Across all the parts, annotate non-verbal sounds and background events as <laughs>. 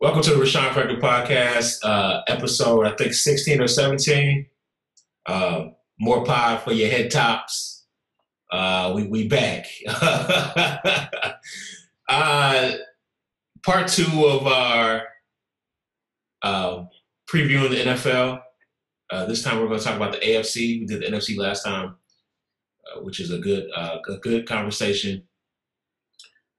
Welcome to the Rashawn Frederick Podcast, uh, episode I think sixteen or seventeen. Uh, more pod for your head tops. Uh, we we back. <laughs> uh, part two of our uh, previewing the NFL. Uh, this time we're going to talk about the AFC. We did the NFC last time, which is a good a good conversation.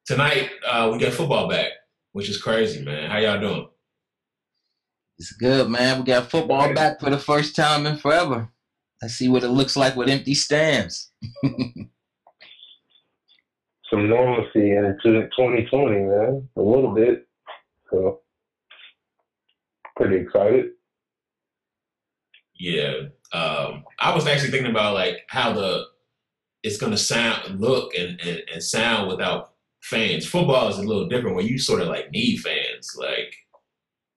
Tonight we got football back which is crazy, man. How y'all doing? It's good, man. We got football back for the first time in forever. Let's see what it looks like with empty stands. <laughs> Some normalcy into 2020, man. A little bit. So, pretty excited. Yeah. Um, I was actually thinking about like how the it's gonna sound, look, and, and, and sound without fans. Football is a little different where you sort of like need fans, like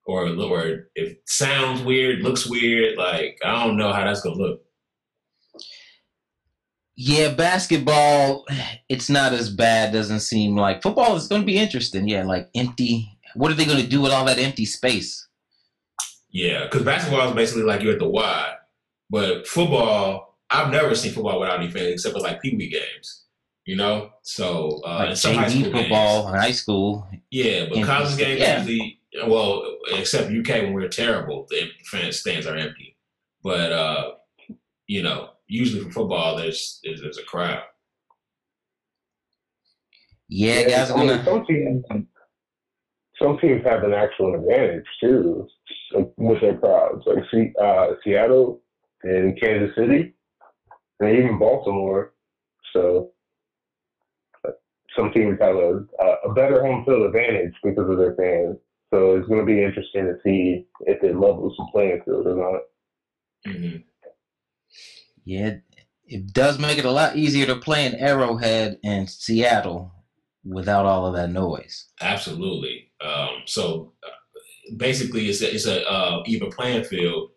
or or if sounds weird, looks weird, like I don't know how that's gonna look. Yeah, basketball, it's not as bad. Doesn't seem like football is to be interesting. Yeah, like empty. What are they to do with all that empty space? Yeah, because basketball is basically like you're at the Y, but football, I've never seen football without any fans except for like pee wee games you know. So uh, like some high school football, games, high school. Yeah, but college games yeah. usually, well, except UK when we're terrible, the fan stands are empty. But uh, you know, usually for football, there's there's, there's a crowd. Yeah, yeah guys, gonna... some teams, some teams have an actual advantage too with their crowds, like see, uh, Seattle and Kansas City, and even Baltimore. So some teams have a, a better home field advantage because of their fans. So it's going to be interesting to see if it levels the playing field or not. Mm-hmm. Yeah, it does make it a lot easier to play in Arrowhead and Seattle without all of that noise. Absolutely. Um, so uh, basically, it's a, it's a uh, even playing field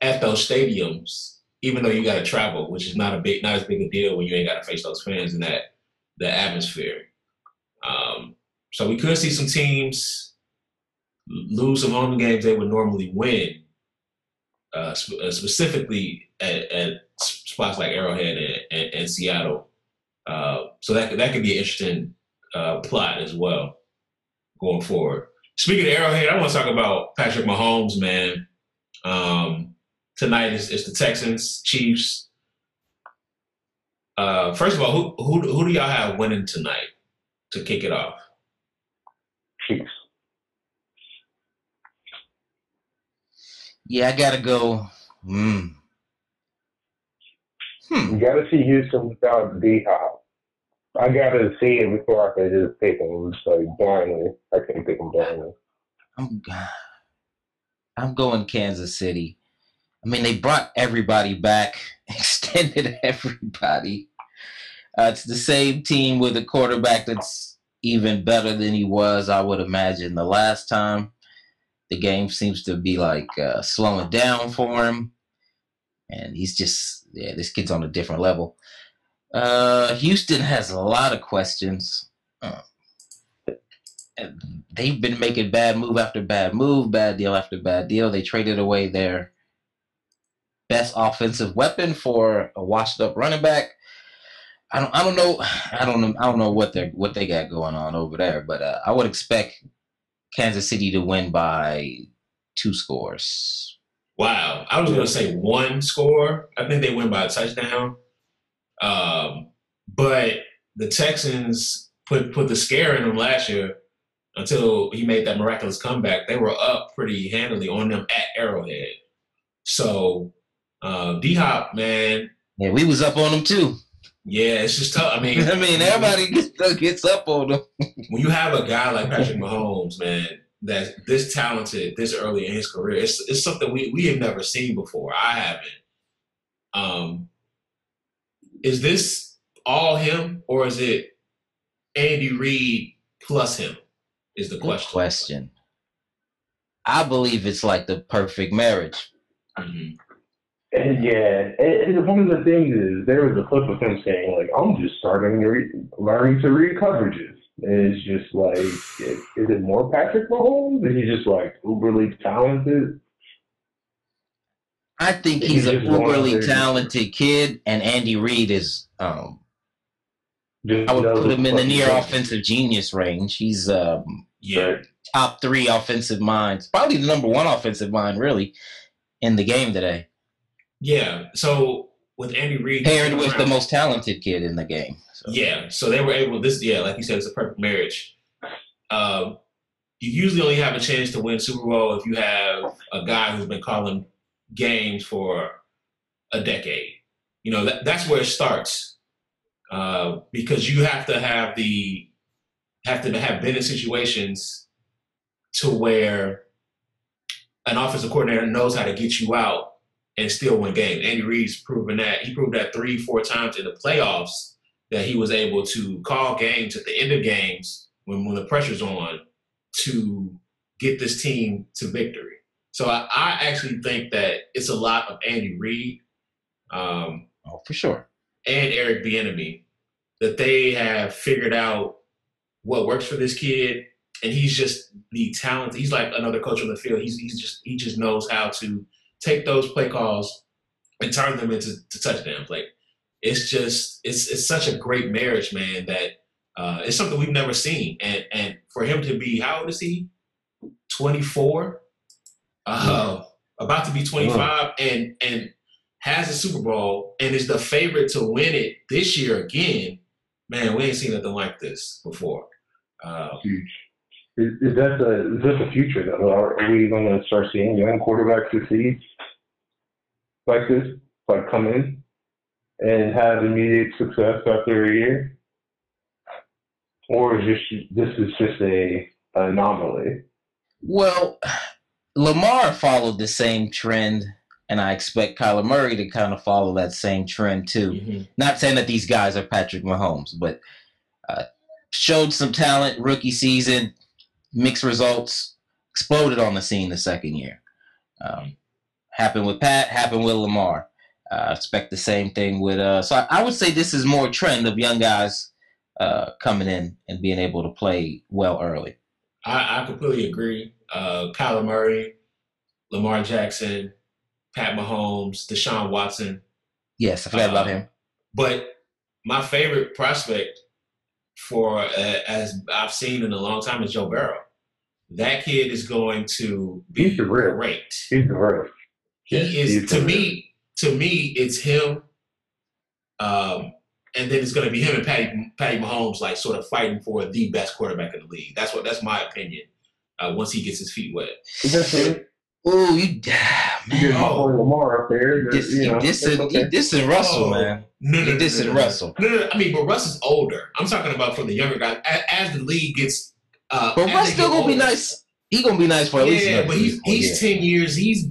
at those stadiums, even though you got to travel, which is not a big, not as big a deal when you ain't got to face those fans in that the atmosphere. Um, so we could see some teams lose some home games they would normally win, uh, sp- uh, specifically at, at, spots like Arrowhead and, and, and Seattle. Uh, so that that could be an interesting uh, plot as well going forward. Speaking of Arrowhead, I want to talk about Patrick Mahomes, man. Um, tonight is, is the Texans Chiefs. Uh, first of all, who, who who do y'all have winning tonight to kick it off? Chiefs. Yeah, I gotta go. Mm. Hmm. You gotta see Houston without D Hop. I gotta see it before I can just pick them just like blindly. I can't pick them blindly. I'm I'm going Kansas City. I mean, they brought everybody back, <laughs> extended everybody. Uh, it's the same team with a quarterback that's even better than he was, I would imagine, the last time. The game seems to be like uh, slowing down for him. And he's just, yeah, this kid's on a different level. Uh, Houston has a lot of questions. Uh, they've been making bad move after bad move, bad deal after bad deal. They traded away their best offensive weapon for a washed up running back. I don't I don't know I don't know I don't know what they what they got going on over there, but uh, I would expect Kansas City to win by two scores. Wow, I was going to say one score. I think they win by a touchdown. Um, but the Texans put put the scare in them last year until he made that miraculous comeback. They were up pretty handily on them at Arrowhead. So uh, D Hop, man. Yeah, we was up on them too. Yeah, it's just tough. I mean, <laughs> I mean, everybody gets, <laughs> gets up on them. <laughs> when you have a guy like Patrick Mahomes, man, that's this talented this early in his career, it's it's something we we have never seen before. I haven't. Um, is this all him, or is it Andy Reid plus him? Is the question. Good question. I believe it's like the perfect marriage. Mm-hmm. And yeah, and, one of the things is there was a clip of him saying like, "I'm just starting to re- learning to read coverages." And it's just like, is it more Patrick Mahomes? Is he just like uberly talented? I think He's he's an just one of uberly talented kid, and Andy Reid is. Um, I would put him in the near offensive genius range. He's um, Yeah. Right. top three offensive minds, probably the number one offensive mind, really, in the game today, Yeah. So with Andy Reid paired with the most talented kid in the game. So. Yeah, so they were able. This, yeah, like you said, it's a perfect marriage. Um, you usually only have a chance to win Super Bowl if you have a guy who's been calling games for a decade. You know, that, that's where it starts uh, because you have to have the have to have been in situations to where an offensive coordinator knows how to get you out and still win games. Andy Reid's proven that. He proved that three, four times in the playoffs that he was able to call games at the end of games when, when the pressure's on to get this team to victory. So I, I actually think that it's a lot of Andy Reid um, Oh, for sure. and Eric Bieniemy that they have figured out what works for this kid, and he's just the talent. He's like another coach on the field. He's he's just he just knows how to take those play calls and turn them into to touchdown play. It's just it's it's such a great marriage, man. That uh, it's something we've never seen, and and for him to be how old is he? Twenty four, uh, about to be twenty five, and and has a Super Bowl and is the favorite to win it this year again. Man, we ain't seen nothing like this before. Uh, Huge. Is, is that the is that the future though? Are we going to start seeing young quarterbacks succeed like this, like come in and have immediate success after a year, or is this this is just a anomaly? Well, Lamar followed the same trend, and I expect Kyler Murray to kind of follow that same trend too. mhm. Not saying that these guys are Patrick Mahomes, but uh, showed some talent rookie season, mixed results, exploded on the scene the second year. Um, happened with Pat, happened with Lamar. Uh, expect the same thing with. Uh, so I, I would say this is more a trend of young guys uh, coming in and being able to play well early. I, I completely agree. Uh, Kyler Murray, Lamar Jackson, Pat Mahomes, Deshaun Watson. Yes, I forgot about Uh, him. But my favorite prospect for uh, as I've seen in a long time is Joe Burrow. That kid is going to be He's great. He's the real. He Yeah, is to the me. To me, it's him. Um, and then it's going to be him and Patty Patty Mahomes, like sort of fighting for the best quarterback in the league. That's what that's my opinion. Uh, once he gets his feet wet, Is that it? Oh, you You get man! Oh. Lamar up there. You dis- you you know, dissing, it's okay. you dissing Russell, Oh. man. no, no, You no, dissing no, no, Russell. No, no, no. I mean, but Russ is older. I'm talking about for the younger guys. As, as the league gets, uh, But as Russ still gonna be nice. He gonna be nice for at least yeah, but three, he's four he's ten years. He's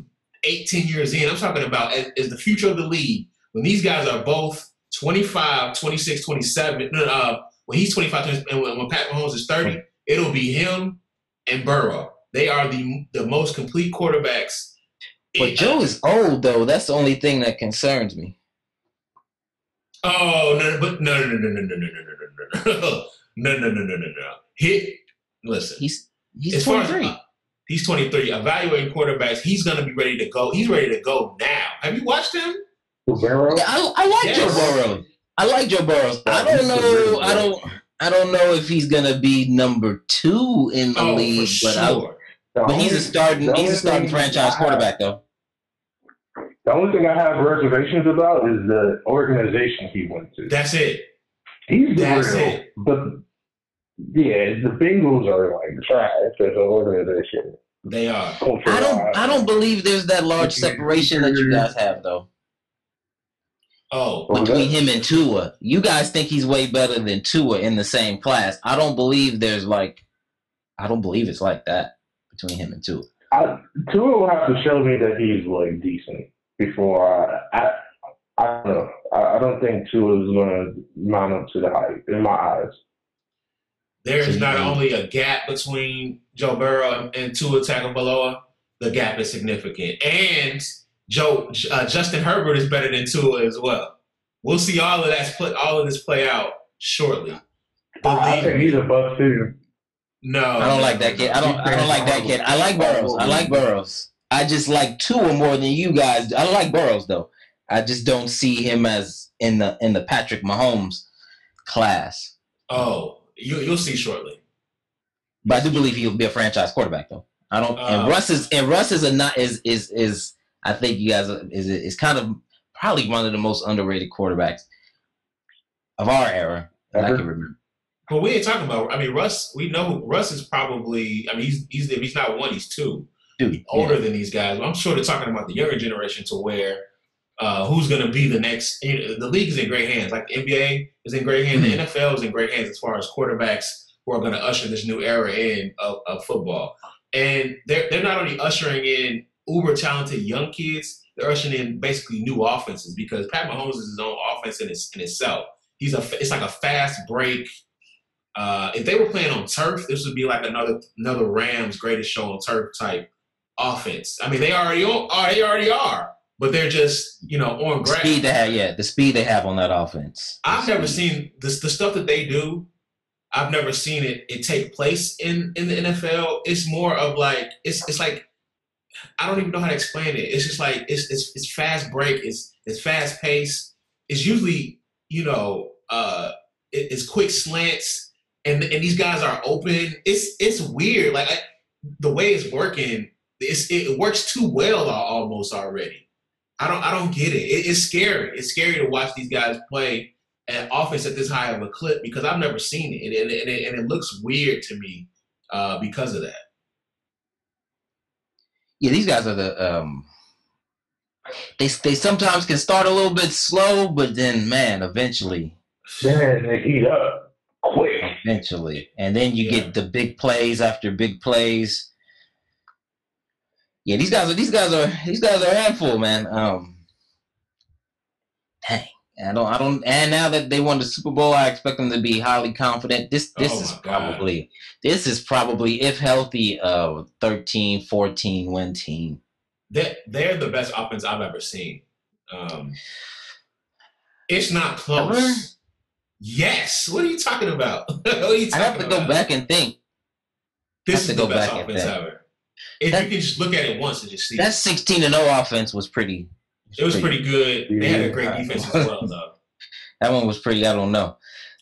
eight, ten years in. I'm talking about as, as the future of the league. When these guys are both 25, 26, 27. No, uh, when he's 25, 20, and when, when Pat Mahomes is 30, it'll be him and Burrow. They are the the most complete quarterbacks. But Joe is old though. That's the only thing that concerns me. Oh no! But no! No! No! No! No! No! No! No! No! No! No! No! No! No! No! He listen. He's he's as far twenty as three. uh, he's 23, evaluating quarterbacks, he's going to be ready to go. He's ready to go now. Have you watched him? Burrow. Yeah, I, I like Yes. Joe Burrow. I like Joe Burrow. I Yeah, don't know. I don't. I don't know if he's gonna be number two in the Oh, league, for but I, sure. The but he's a starting. He's a starting franchise have- quarterback though. The only thing I have reservations about is the organization he went to. That's it. He's That's real, it. but yeah, the Bengals are like trash as an organization. They are. I don't. I don't believe there's that large separation that you guys have though Oh, between that- him and Tua. You guys think he's way better than Tua in the same class. I don't believe there's like. I don't believe it's like that between him and Tua. I, Tua will have to show me that he's like decent before I. I, I don't know. I, I don't think Tua is going to mount up to the hype in my eyes. There is not only a gap between Joe Burrow and, and Tua Tagovailoa, the gap is significant. And Joe uh, Justin Herbert is better than Tua as well. We'll see all of that put all of this play out shortly. I think he's a bust too. No, I don't like that kid. I don't. I don't like that kid. I like Burrows. I like Burrows. I just like Tua more than you guys. I like Burrows though. I just don't see him as in the in the Patrick Mahomes class. Oh, you you'll see shortly. But I do believe he'll be a franchise quarterback though. I don't. Uh, and Russ is and Russ is a not is is is. I think you guys are- is is kind of probably one of the most underrated quarterbacks of our era that I can remember. But we ain't talking about. I mean, Russ. We know Russ is probably. I mean, he's he's if he's not one, he's two. Dude, older yeah. than these guys. I'm sure they're talking about the younger generation to where uh, who's going to be the next. You know, the league is in great hands. Like NBA is in great hands. Mm-hmm. The NFL is in great hands as far as quarterbacks who are going to usher this new era in of, of football. And they're they're not only ushering in uber talented young kids, they're ushering in basically new offenses because Pat Mahomes is his own offense in, its, in itself. He's a it's like a fast break. Uh, if they were playing on turf, this would be like another another Rams greatest show on turf type offense. I mean, they already are. They already are, but they're just you know on The speed they have, yeah, the speed they have on that offense. I've never seen this the stuff that they do. I've never seen it it take place in in the NFL. It's more of like it's it's like I don't even know how to explain it. It's just like it's it's, it's fast break. It's it's fast pace. It's usually you know uh it, it's quick slants and and these guys are open. It's it's weird. Like I, the way it's working, it's it works too well almost already. I don't I don't get it. it. It's scary. It's scary to watch these guys play an offense at this high of a clip because I've never seen it, and, and, and, it, and it looks weird to me uh, because of that. Yeah, these guys are the um they they sometimes can start a little bit slow, but then man, eventually, Then they heat up quick. eventually. And then you Yeah. get the big plays after big plays. Yeah, these guys are these guys are these guys are a handful, man. Um dang. I don't I don't and now that they won the Super Bowl, I expect them to be highly confident. This this Oh is my God. probably this is probably if healthy a 13 14 win team. They're, they're the best offense I've ever seen. Um, it's not close. Ever? Yes. What are you talking about? <laughs> what are you I have to go back and think. This is the go best offense ever. If That- you can just look at it once and just see, That 16 and 0 offense was pretty. it was pretty good. They had a great defense as well, though. <laughs> That one was pretty. I don't know.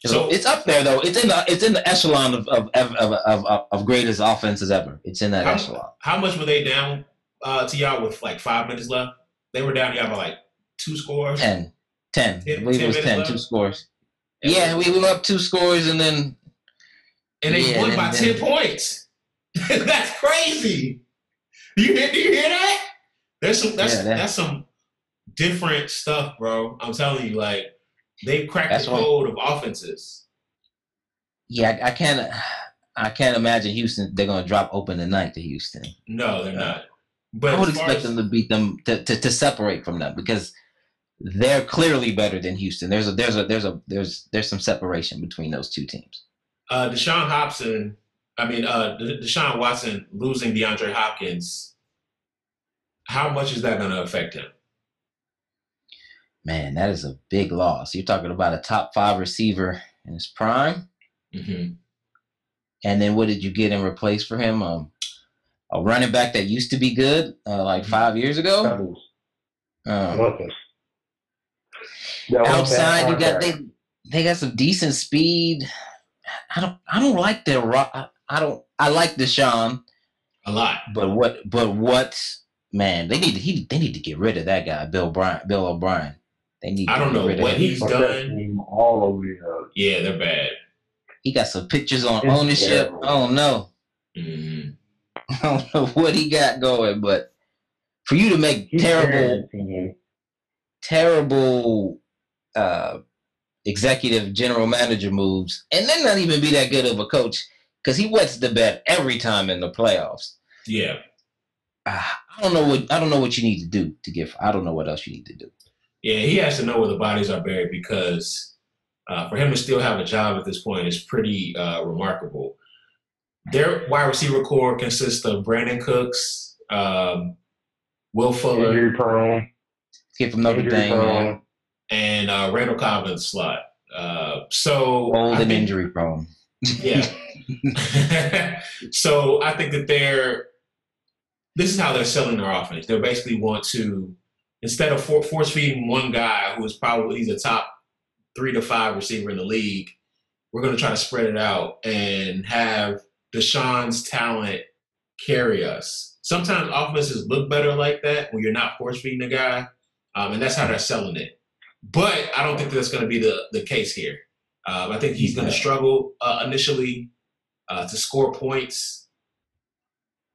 So- it's up there though. It's in the it's in the echelon of of of of, of, of greatest offenses ever. It's in that How- echelon. How much were they down uh, to y'all with like five minutes left? They were down to y'all by like two scores. 10. 10. I Ten- believe it was 10 10. minutes Two left? scores. Yeah, we went up two scores and then and they Yeah, won and by then- ten points. <laughs> that's crazy. Do you hear? Do you hear that? There's some. That's Yeah, that- that's some different stuff, bro. I'm telling you, like they've cracked the what- code of offenses. yeah, I, I can't I can't imagine Houston. They're gonna drop open tonight to Houston. No, they're not. But I would expect as- them to beat them to, to, to separate from them because they're clearly better than Houston. There's a there's a there's a there's there's some separation between those two teams. uh, Deshaun Hobson, I mean, uh, De- Deshaun Watson losing DeAndre Hopkins, how much is that going to affect him? Man, that is a big loss. You're talking about a top five receiver in his prime. hmm And then what did you get in replace for him? Um, a running back that used to be good, uh, like Mhm. five years ago. Um, nothing. That was outside, you got they they got some decent speed. I don't I don't like their ro- I, I don't I like Deshaun, A lot. but what but what man they need to, he they need to get rid of that guy Bill Bryan Bill O'Brien. They need. I to don't get know rid of what him. he's Fuck done. that team all over the uh, Yeah, they're bad. He got some pictures on It's ownership. terrible. I don't know. hmm <laughs> I don't know what he got going, but for you to make he's terrible, carrying terrible uh, executive general manager moves, and then not even be that good of a coach because he wets the bed every time in the playoffs. Yeah. Ah, I don't know what I don't know what you need to do to get. I don't know what else you need to do. Yeah, he has to know where the bodies are buried because uh, for him to still have a job at this point is pretty uh, remarkable. Their wide receiver corps consists of Brandin Cooks, um, Will Fuller, Injury prone. Kid from Notre Injury Dame, man. and uh, Randall Cobb in the slot. Uh, so Old I and think- injury prone. Yeah. <laughs> <laughs> so I think that they're. This is how they're selling their offense. They basically want to instead of for, force feeding one guy who is probably he's a top three to five receiver in the league, we're going to try to spread it out and have Deshaun's talent carry us. Sometimes offenses look better like that when you're not force feeding a guy, um, and that's how they're selling it. But I don't think that's going to be the the case here. Um, I think he's going to struggle uh, initially uh, to score points.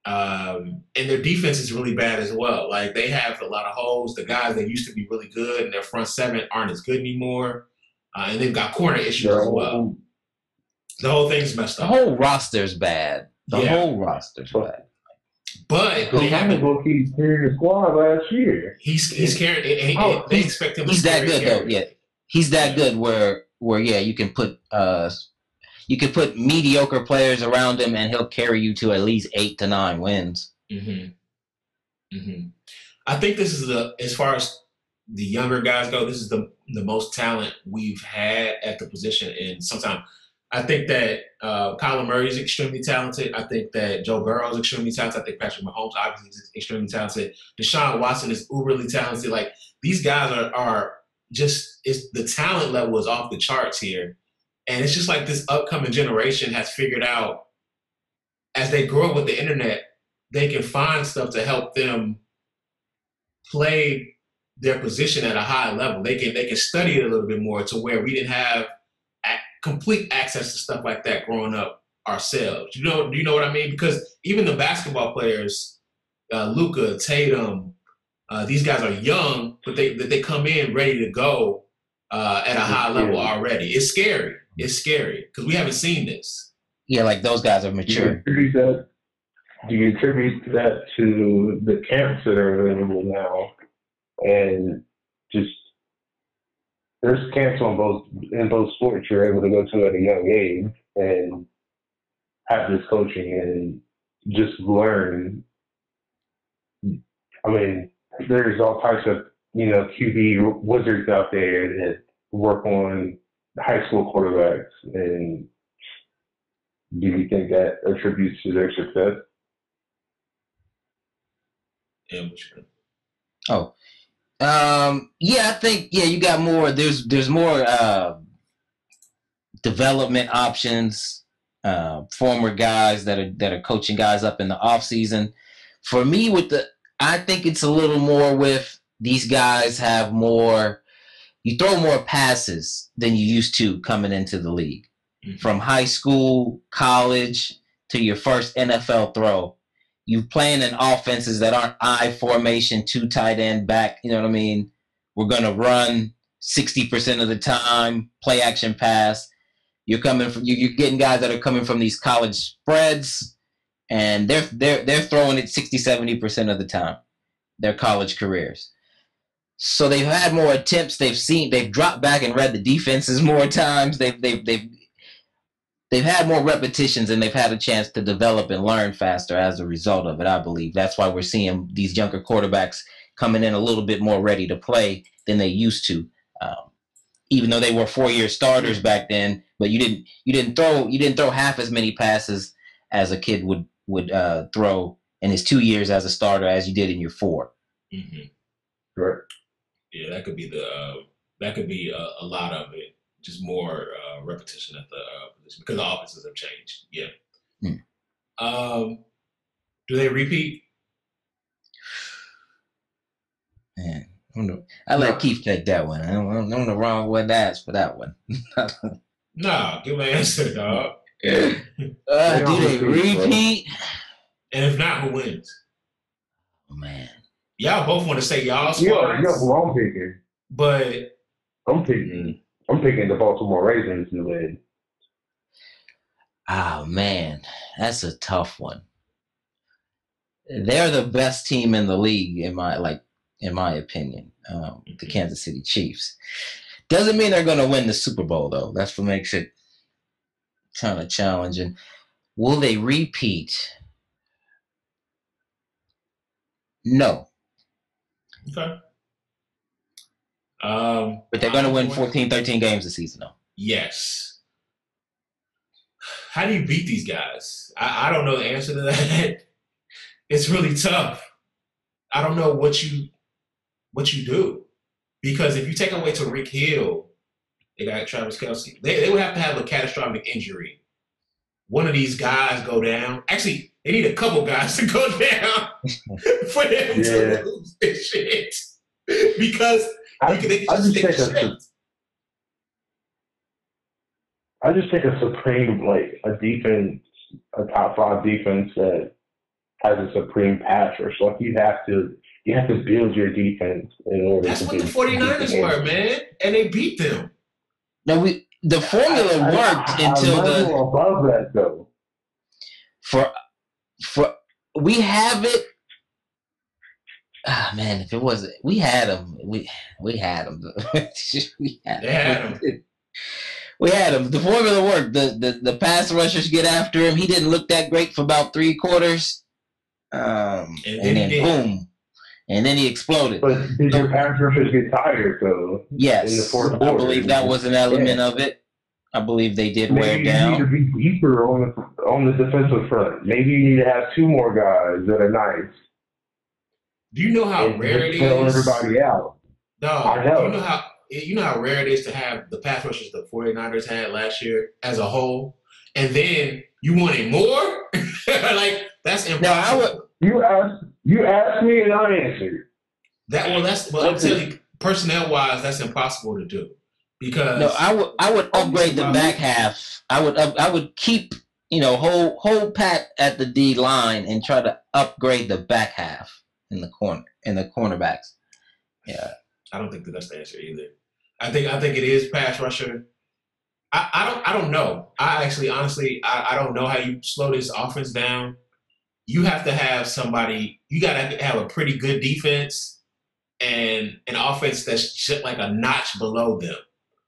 Um, and their defense is really bad as well. Like they have a lot of holes. The guys that used to be really good and their front seven aren't as good anymore. Uh, and they've got corner issues as well. The whole thing's messed up. The whole roster's bad. The Yeah. whole roster's bad. But they haven't. going to keep carrying the squad last year. He's he's carrying. It, it, Oh, they he's- expect him. He's to that carry- good though. Yeah, he's that good. Where where yeah, you can put uh, you could put mediocre players around him, and he'll carry you to at least eight to nine wins. Mm-hmm. Mm-hmm. I think this is the as far as the younger guys go, this is the the most talent we've had at the position in some time. I think that uh, Kyler Murray is extremely talented. I think that Joe Burrow is extremely talented. I think Patrick Mahomes obviously is extremely talented. Deshaun Watson is uberly talented. Like these guys are are just it's the talent level is off the charts here, and it's just like this upcoming generation has figured out as they grow up with the internet they can find stuff to help them play their position at a high level. They can they can study it a little bit more to where we didn't have a- complete access to stuff like that growing up ourselves. You know, do you know what I mean? Because even the basketball players, uh, Luka, Tatum, uh, these guys are young, but they they come in ready to go uh, at a high level already. It's scary. It's scary because we haven't seen this. Yeah, like those guys are Do you mature. attribute that? Do you attribute that to the camps that are available now, and just there's camps on both in both sports you're able to go to at a young age and have this coaching and just learn. I mean, there's all types of you know QB wizards out there that work on high school quarterbacks and do you think that attributes to their success? Yeah, what Oh, um, yeah, I think yeah, you got more. There's there's more uh, development options. Uh, former guys that are that are coaching guys up in the off season. For me, with the, I think it's a little more with these guys have more. You throw more passes than you used to coming into the league Mhm. from high school, college to your first NFL throw. You playing in offenses that aren't I formation, two tight end back. You know what I mean? We're gonna run sixty percent of the time, play action pass. You're coming from you- you're getting guys that are coming from these college spreads, and they're they're they're throwing it 60, 70 percent of the time, their college careers. So they've had more attempts. They've seen they've dropped back and read the defenses <laughs> more times. They've they've they've they've had more repetitions and they've had a chance to develop and learn faster as a result of it. I believe that's why we're seeing these younger quarterbacks coming in a little bit more ready to play than they used to. Um, even though they were four-year starters back then, but you didn't you didn't throw you didn't throw half as many passes as a kid would would uh, throw in his two years as a starter as you did in your four. Mhm. Right. Yeah, that could be the uh, that could be a, a lot of it. Just more uh, repetition at the uh, position because the offenses have changed. Yeah. Hmm. Um, do they repeat? Man, I, don't know. I let No. Keith take that one. I don't, I don't know the wrong one to ask for that one. <laughs> Nah, give my answer, dog. Uh, don't do they repeat, repeat? And if not, who wins? Oh, man. Y'all both want to say y'all Yeah, squads, yeah, who I'm picking. but I'm picking. I'm picking the Baltimore Ravens to win. Oh man, that's a tough one. They're the best team in the league, in my like, in my opinion. Um, the Mhm. Kansas City Chiefs doesn't mean they're going to win the Super Bowl, though. That's what makes it kind of challenging. Will they repeat? No, okay. Um, but they're going to win going- 14, 13 games this season, though. Yes. How do you beat these guys? I, I don't know the answer to <laughs> that. it's really tough. I don't know what you what you do. Because if you take away Tyreek Hill, they got Travis Kelce, they, they would have to have a catastrophic injury. One of these guys go down. Actually, they need a couple guys <laughs> to go down <laughs> for them Yeah. to lose this shit. Because I, you can, they I can just just stick take a, shit. I just take a supreme like a defense, a top five defense that has a supreme pass rush. Like you have to, you have to build your defense in order. That's to what the be- 49ers were, man. And they beat them. No, we the formula I- I- worked I until level the above that though. for for we have it. Ah man, if it wasn't, we had him. We we had him. <laughs> we had They had We had him. The formula worked. The, the the pass rushers get after him. He didn't look that great for about three quarters, um, And and, then he then did. boom, and then he exploded. But did your pass rushers get tired though? yes, in the fourth I believe that was an element of it. I believe they did wear Maybe you down. need to be deeper on the on the defensive front. Maybe you need to have two more guys that are nice. Do you know how and rare it just bail everybody out. No, I know. You know how you know how rare it is to have the pass rushers the 49ers had last year as a whole, and then you wanted more? <laughs> like that's impossible. No, I would- You asked you ask me and I answered. That well, that's well. I'm telling you, personnel wise, that's impossible to do because No, I would I would oh, upgrade the back half. I would up, I would keep you know hold hold pat at the D line and try to upgrade the back half in the corner in the cornerbacks. Yeah, I don't think that that's the answer either. I think I think it is pass rusher. I, I don't I don't know. I actually honestly I, I don't know how you slow this offense down. You have to have somebody. You got to have a pretty good defense and an offense that's just like a notch below them.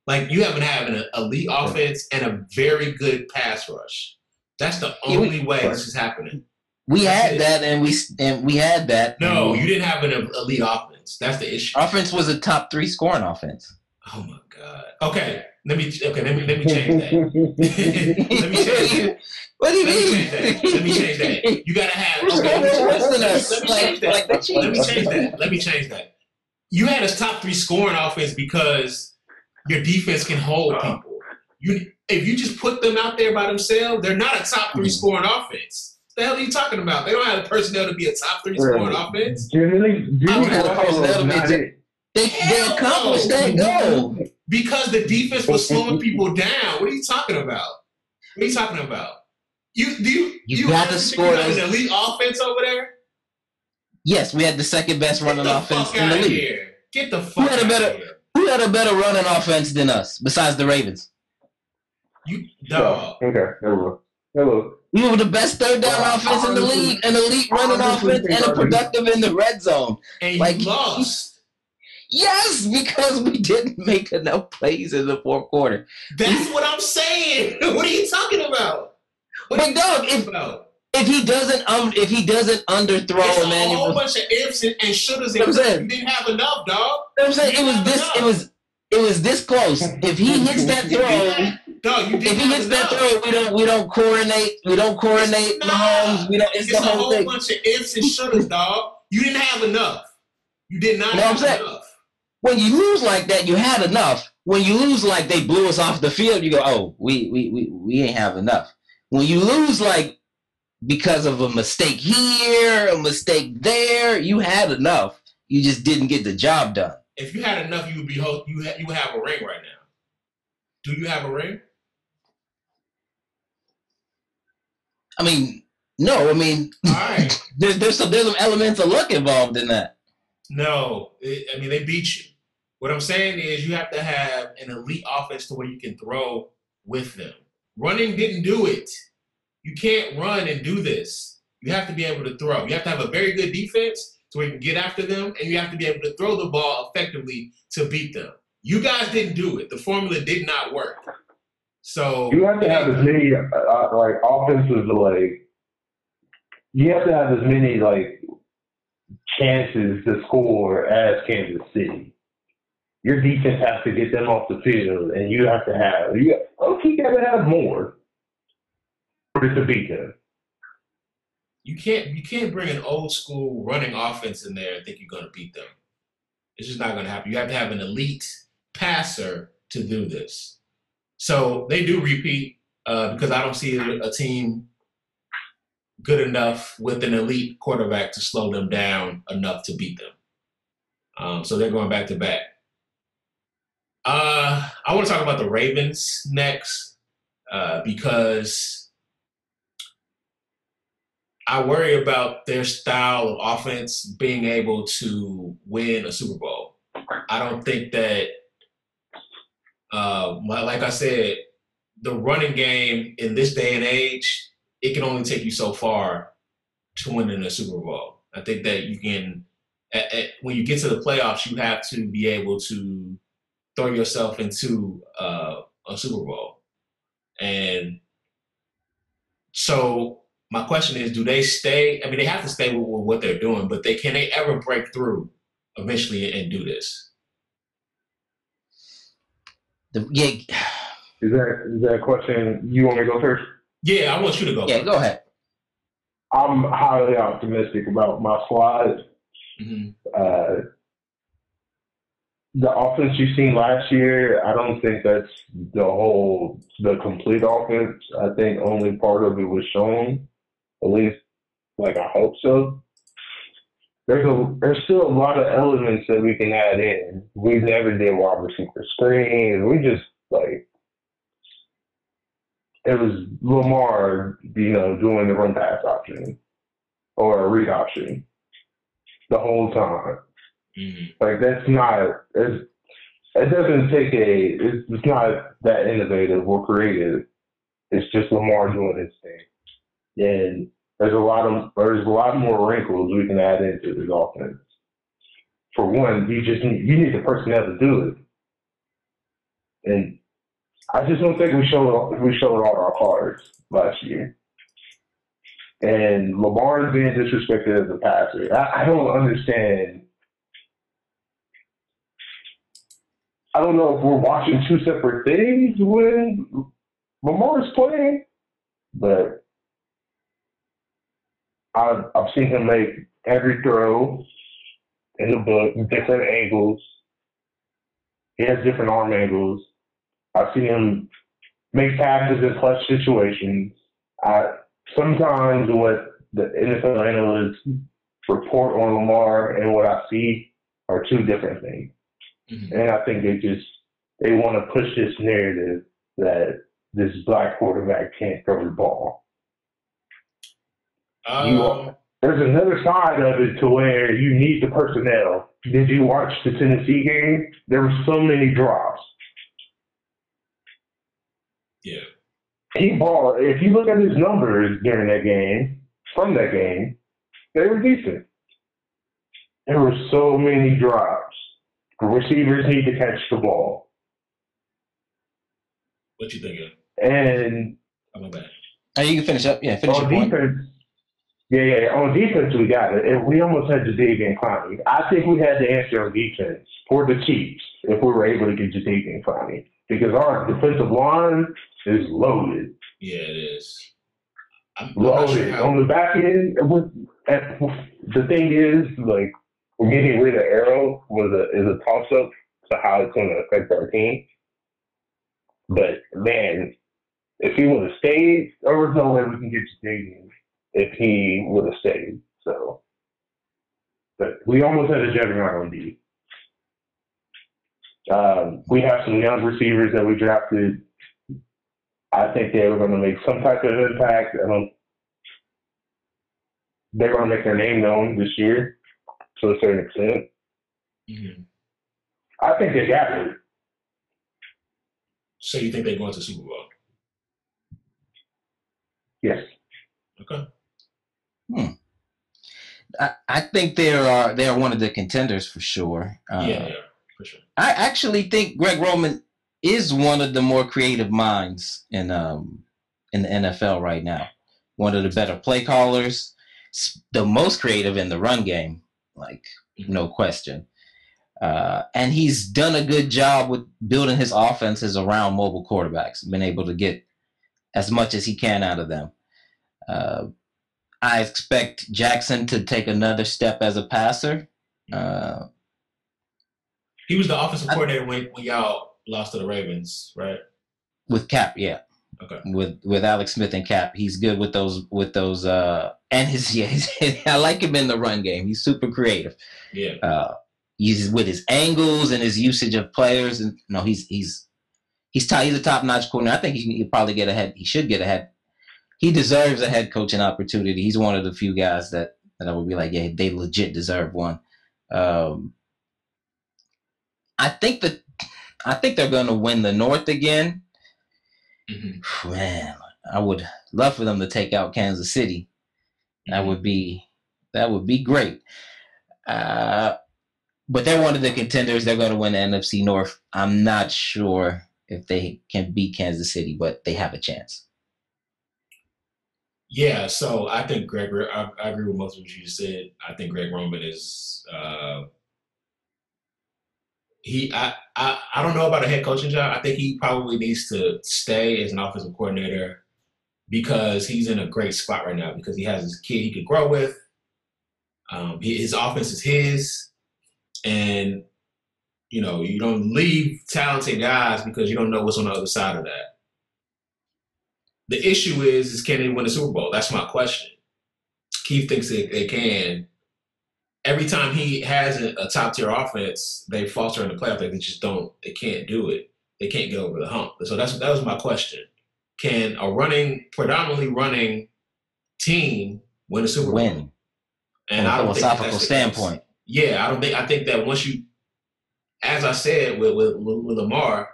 Like you haven't had an elite offense and a very good pass rush. That's the Yeah, we- only way this is happening. we That's had it. that and we and we had that. No, you didn't have an elite offense. That's the issue. Offense was a top three scoring offense. Oh my god. Okay, let me okay let me let me change that. <laughs> let me change that. <laughs> What do you Let me mean? change that. Let me change that. You gotta have. Okay, gonna let me, be worse than let me- let me change that. Let me change that. Let me change that. You had a top three scoring offense because your defense can hold people. You if you just put them out there by themselves, they're not a top three Mhm. scoring offense. the hell are you talking about? They don't have the personnel to be a top three scoring offense. Jimmy, Jimmy I'm not Garoppolo supposed to is not be- it. They, they accomplished no. that goal. Because the defense was slowing people down. What are you talking about? What are you talking about? You do you, You got to honestly score think you an elite offense over there? Yes, we had the second best Get running offense in the league. here. Get the fuck had a better- here. Who had a better running offense than us besides the Ravens? You dog. Oh, okay, hello. Hello. We were the best third down Well, offense in the league, an elite running offense, and a productive in the red zone. And Like- you lost. Yes, because we didn't make enough plays in the fourth quarter. That's what I'm saying. <laughs> What are you talking about? What But dog, if- about? If he doesn't, um, if he doesn't underthrow It's a whole bunch of ifs and, and shouldas and saying. didn't have enough, dog. I'm saying it was this, it was, it was this close. If he hits that throw, Dog, if he hits that throw, we don't, we don't coordinate, we don't coordinate Nah. Mahomes. We don't. It's, It's the a whole whole thing. bunch of ifs and shouldas, dog. You didn't have enough. You did not You know what have saying? enough. when you lose like that, you had enough. When you lose like they blew us off the field, you go, oh, we we we, we ain't have enough. When you lose like because of a mistake here, a mistake there, you had enough. You just didn't get the job done. If you had enough, you would be ho- you ha- you would have a ring right now. Do you have a ring? I mean, no, I mean, All right. <laughs> there's there's some there's some elements of luck involved in that. No, it, I mean they beat you. What I'm saying is you have to have an elite offense to where you can throw with them. Running didn't do it. You can't run and do this. You have to be able to throw. You have to have a very good defense so we can get after them, and you have to be able to throw the ball effectively to beat them. You guys didn't do it. The formula did not work. So You have to have as many uh, uh, like offensive like. You have to have as many like chances to score as Kansas City. Your defense has to get them off the field, and you have to have you. Okay, got to have more for it to beat them. You can't you can't bring an old school running offense in there and think you're going to beat them. It's just not going to happen. You have to have an elite passer to do this. So they do repeat uh, because I don't see a, a team good enough with an elite quarterback to slow them down enough to beat them. Um, so they're going back to back. Uh, I want to talk about the Ravens next uh, because I worry about their style of offense being able to win a Super Bowl. I don't think that, uh, like I said, the running game in this day and age, it can only take you so far to win in a Super Bowl. I think that you can, at, at, when you get to the playoffs, you have to be able to throw yourself into uh, a Super Bowl. And so my question is, do they stay? I mean, they have to stay with, with what they're doing, but they can they ever break through eventually and do this? The, yeah. Is that is that a question you want me to go first? Yeah, I want you to go. Yeah, first. go ahead. I'm highly optimistic about my squad. Mm-hmm. Uh, the offense you've seen last year, I don't think that's the whole, the complete offense. I think only part of it was shown. At least, like I hope so. There's a there's still a lot of elements that we can add in. We never did wide receiver screens. We just like it was Lamar, you know, doing the run pass option or a read option the whole time. Mm-hmm. Like that's not it's, it doesn't take a it's, it's not that innovative or creative. It's just Lamar doing his thing. And there's a lot of there's a lot more wrinkles we can add into this offense. For one, you just need you need the personnel to do it. And I just don't think we showed we showed all our cards last year. And Lamar is being disrespected as a passer. I, I don't understand I don't know if we're watching two separate things when Lamar's playing, but I've, I've seen him make every throw in the book, different angles. He has different arm angles. I've seen him make passes in clutch situations. I, sometimes what the NFL analysts report on Lamar and what I see are two different things. Mm-hmm. And I think they just they want to push this narrative that this black quarterback can't throw the ball. Um, there's another side of it to where you need the personnel. Did you watch the Tennessee game? There were so many drops. Yeah. He ball. If you look at his numbers during that game, from that game, they were decent. There were so many drops. Receivers need to catch the ball. What you think thinking? And I'm bad. Oh, you can finish up. Yeah, finish on your defense. Point. Yeah, yeah. On defense, we got it. And we almost had Jadeveon Clowney. I think we had the answer on defense for the Chiefs if we were able to get Jadeveon Clowney because our defensive line is loaded. Yeah, it is. I'm, loaded sure how... on the back end. With, the thing is, like getting rid of Earl was a is a toss up to how it's going to affect our team. But man, if he would have stayed, there was no way we can get to Jadeveon if he would have stayed. So, but we almost had a juggernaut on D. Um, we have some young receivers that we drafted. I think they were going to make some type of impact. I don't. They're going to make their name known this year to a certain extent. Mm-hmm. I think they got it. So you think they're going to Super Bowl? Yes. Okay. Hmm. I, I think they're uh, they're one of the contenders for sure. Uh, yeah, yeah, for sure. I actually think Greg Roman is one of the more creative minds in um in the NFL right now. One of the better play callers, the most creative in the run game like no question. Uh, and he's done a good job with building his offenses around mobile quarterbacks, been able to get as much as he can out of them. Uh, I expect Jackson to take another step as a passer. Uh, he was the offensive coordinator when, when y'all lost to the Ravens, right? With Cap, yeah. Okay. With with Alex Smith and Cap, he's good with those with those uh and his <laughs> yeah. I like him in the run game. He's super creative. Yeah. Uh, he's with his angles and his usage of players, and no, he's he's he's he's a top notch corner. I think he, he probably get ahead. He should get ahead. He deserves a head coaching opportunity. He's one of the few guys that that I would be like, yeah, they legit deserve one. Um, I think that I think they're going to win the North again. Mm-hmm. Man, I would love for them to take out Kansas City. That would be that would be great. Uh, but they're one of the contenders. They're going to win the NFC North. I'm not sure if they can beat Kansas City, but they have a chance. Yeah, so I think Greg. I, I agree with most of what you said. I think Greg Roman is. Uh, he, I, I, I don't know about a head coaching job. I think he probably needs to stay as an offensive coordinator because he's in a great spot right now because he has his kid he could grow with. Um, he, his offense is his, and you know you don't leave talented guys because you don't know what's on the other side of that. The issue is, is can they win the Super Bowl? That's my question. Keith thinks they, they can. Every time he has a, a top tier offense, they falter in the playoff. They just don't. They can't do it. They can't get over the hump. So that's that was my question. Can a running, predominantly running team win a Super Bowl? Win. And From a philosophical standpoint. Yeah, I don't think. I think that once you, as I said with with, with Lamar,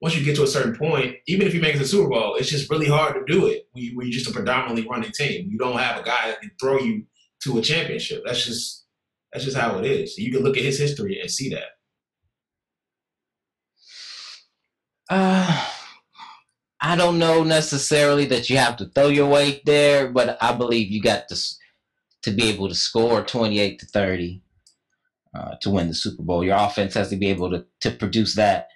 once you get to a certain point, even if you make it to the Super Bowl, it's just really hard to do it when, you, when you're just a predominantly running team. You don't have a guy that can throw you to a championship. That's just that's just how it is. You can look at his history and see that. Uh, I don't know necessarily that you have to throw your weight there, but I believe you got to to be able to score 28 to 30 uh, to win the Super Bowl. Your offense has to be able to to produce that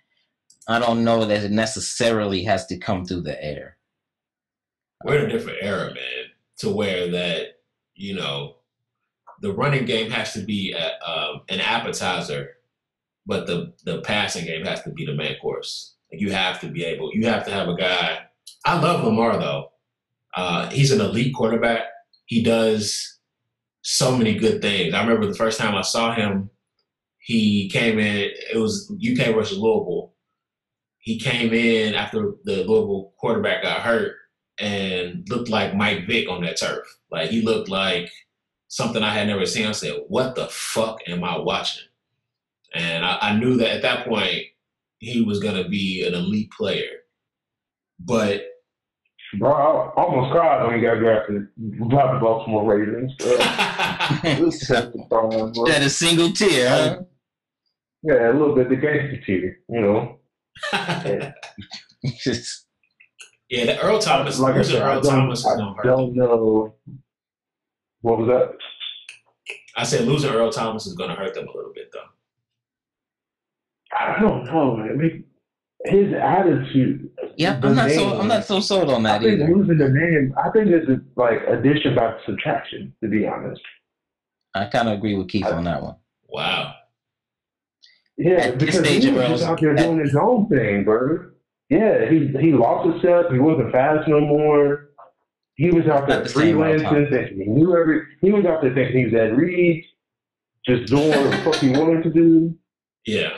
I don't know that it necessarily has to come through the air. We're in a different era, man, to where that, you know, the running game has to be a, um, an appetizer, but the, the passing game has to be the main course. Like you have to be able, you have to have a guy. I love Lamar, though. Uh, he's an elite quarterback. He does so many good things. I remember the first time I saw him, he came in, it was UK versus Louisville he came in after the Louisville quarterback got hurt and looked like Mike Vick on that turf. Like he looked like something I had never seen. I said, "What the fuck am I watching?" And I, I knew that at that point he was going to be an elite player. But Bro, I almost cried when he got drafted by the Baltimore Ravens. <laughs> that a single tear, huh? Yeah, a little bit the gangster tear, you know <laughs> yeah, the Earl Thomas. Like I said, Earl Thomas I don't know. What was that? I said losing Earl Thomas is going to hurt them a little bit, though. I don't know, man. I mean, his attitude. Yeah, I'm not name, so I'm not so sold on that I think either. losing the name, I think it's like addition by subtraction. To be honest, I kind of agree with Keith I, on that one. Wow. Yeah, at because stage he was just out there doing his own thing, bro. Yeah, he he lost himself. He wasn't fast no more. He was out there the freelancing, thinking he knew every. He was out there thinking he was Ed Reed, just doing what the fuck he wanted to do. Yeah.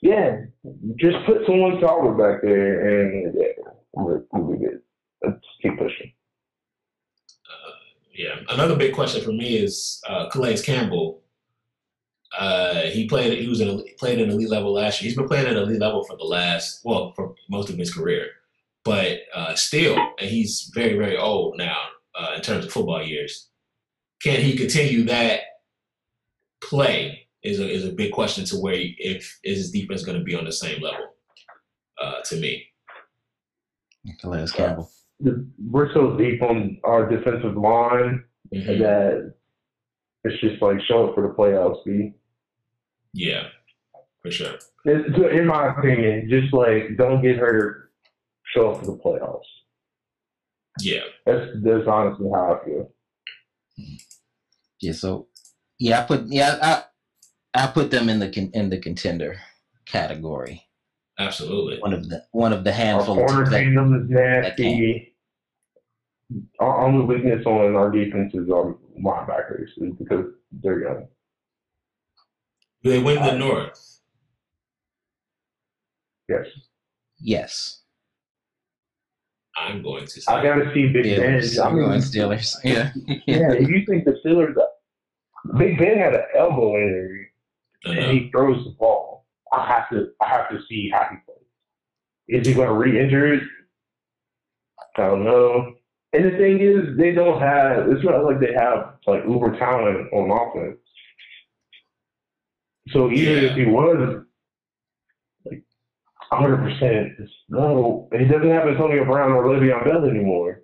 Yeah, just put someone solid back there, and yeah, we're, we'll be good. Let's keep pushing. Uh, yeah, another big question for me is uh, Calais Campbell uh, he played. He was in played an elite level last year. He's been playing at elite level for the last well for most of his career, but uh, still, and he's very very old now uh, in terms of football years. Can he continue that play? Is a is a big question to where he, if is his defense going to be on the same level? Uh, to me, Calais Campbell. We're so deep on our defensive line mm-hmm. that it's just like show up for the playoffs, B. Yeah. for sure. It's, in my opinion, just like don't get her to show up for the playoffs. Yeah. That's that's honestly how I feel. Yeah, so yeah, I put yeah, I I put them in the in the contender category. Absolutely. One of the one of the handful Our corner of that, is that nasty. Our only weakness on our defense is our linebackers, is because they're young. They win the uh, North? Yes, yes. I'm going to say. I gotta see Big Ben. Steelers. I I'm going mean, Steelers. <laughs> Yeah. yeah, if you think the Steelers, Big Ben had an elbow injury I and he throws the ball. I have to, I have to see how he plays. Is he going to re-injure it? I don't know. And the thing is, they don't have. It's not like they have like uber talent on offense. So even Yeah. if he was like 100, percent no, he doesn't have Antonio Brown or Le'Veon Bell anymore.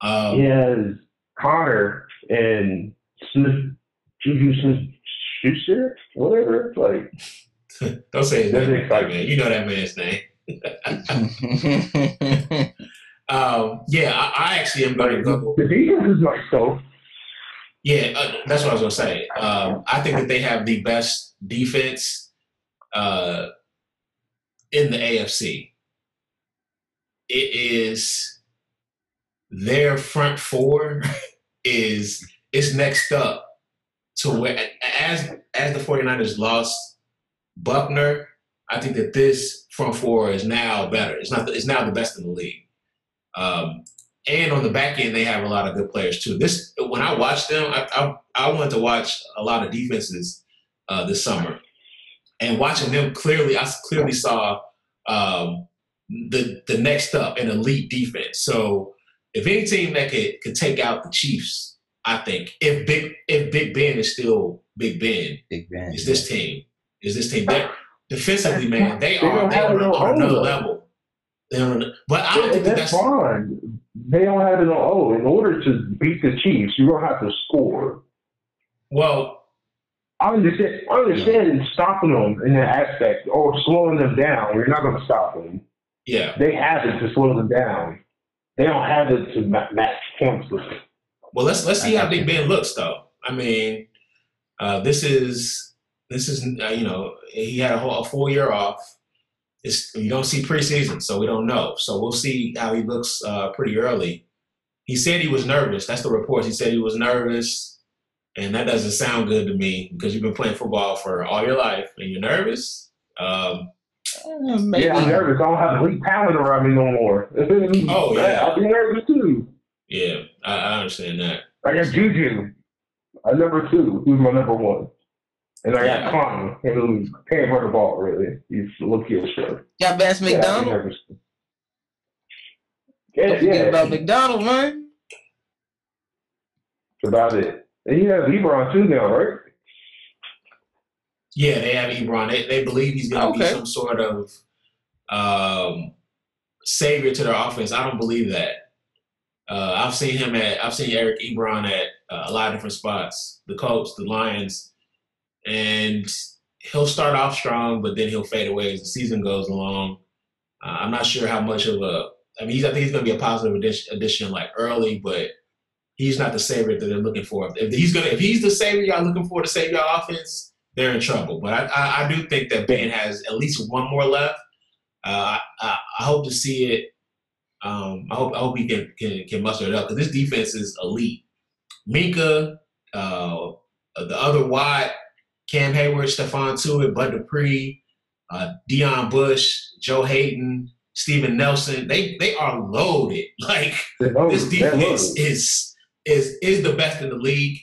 Um, He has Conner and Smith, Juju Smith Schuster, whatever. Like, <laughs> Don't say his That's name, that, man. You know that man's name. <laughs> Um, yeah, I, I actually am going to go. the defense is like so. Yeah, uh, that's what I was going to say. Um, I think that they have the best defense uh, in the AFC. It is their front four is is next up to where as as the 49ers lost Buckner, I think that this front four is now better. It's not it's now the best in the league. Um, and on the back end, they have a lot of good players too. This when I watched them, I I, I wanted to watch a lot of defenses uh, this summer, and watching them clearly, I clearly saw um, the the next up an elite defense. So if any team that could could take out the Chiefs, I think if Big if Big Ben is still Big Ben, Big Ben. is this team is this team that defensively, man, they They are don't they have are on another owner. level. They on, but I don't And think that's that's fine. They don't have it on. Oh, in order to beat the Chiefs, you're gonna have to score. well. I understand. I understand stopping them in that aspect or slowing them down. You're not gonna stop them. Yeah, They have it to slow them down. They don't have it to match points with them. Well, let's let's see how Big. Ben looks, though. I mean, uh, this is this is uh, you know he had a, whole, a full year off. It's, you don't see preseason, so we don't know. So we'll see how he looks uh, pretty early. He said he was nervous. That's the reports. He said he was nervous, and that doesn't sound good to me because you've been playing football for all your life and you're nervous. Um, Uh, maybe. Yeah, I'm nervous. I don't have elite talent around me no more. <laughs> Oh, yeah. I'll be nervous too. yeah, I, I understand that. I got Juju, a number two, who's my number one. And I Yeah. got Clown, who can't run the ball really. He's look at show. Got Vance Yeah, I'm McDonald. nervous. Don't Yeah, forget yeah, about McDonald, man. that's about it. And you have Ebron too now, right? Yeah, they have Ebron. They, they believe he's going to be some sort of um, savior to their offense. I don't believe that. Uh, I've seen him at. I've seen Eric Ebron at uh, a lot of different spots. The Colts, the Lions, and he'll start off strong, but then he'll fade away as the season goes along. Uh, I'm not sure how much of a. I mean, he's, I think he's going to be a positive addition, addition like early, but he's not the savior that they're looking for. If he's gonna, if he's the savior y'all looking for to save your offense, they're in trouble. But I, I, I do think that Ben has at least one more left. Uh, I, I, hope to see it. Um, I hope I hope he can can, can muster it up because this defense is elite. Minkah, uh, the other Watt, Cam Heyward, Stephon Tuitt, Bud Dupree, uh, Deon Bush, Joe Haden, Steven Nelson. They they are loaded. <laughs> Like loaded. this defense is is is the best in the league.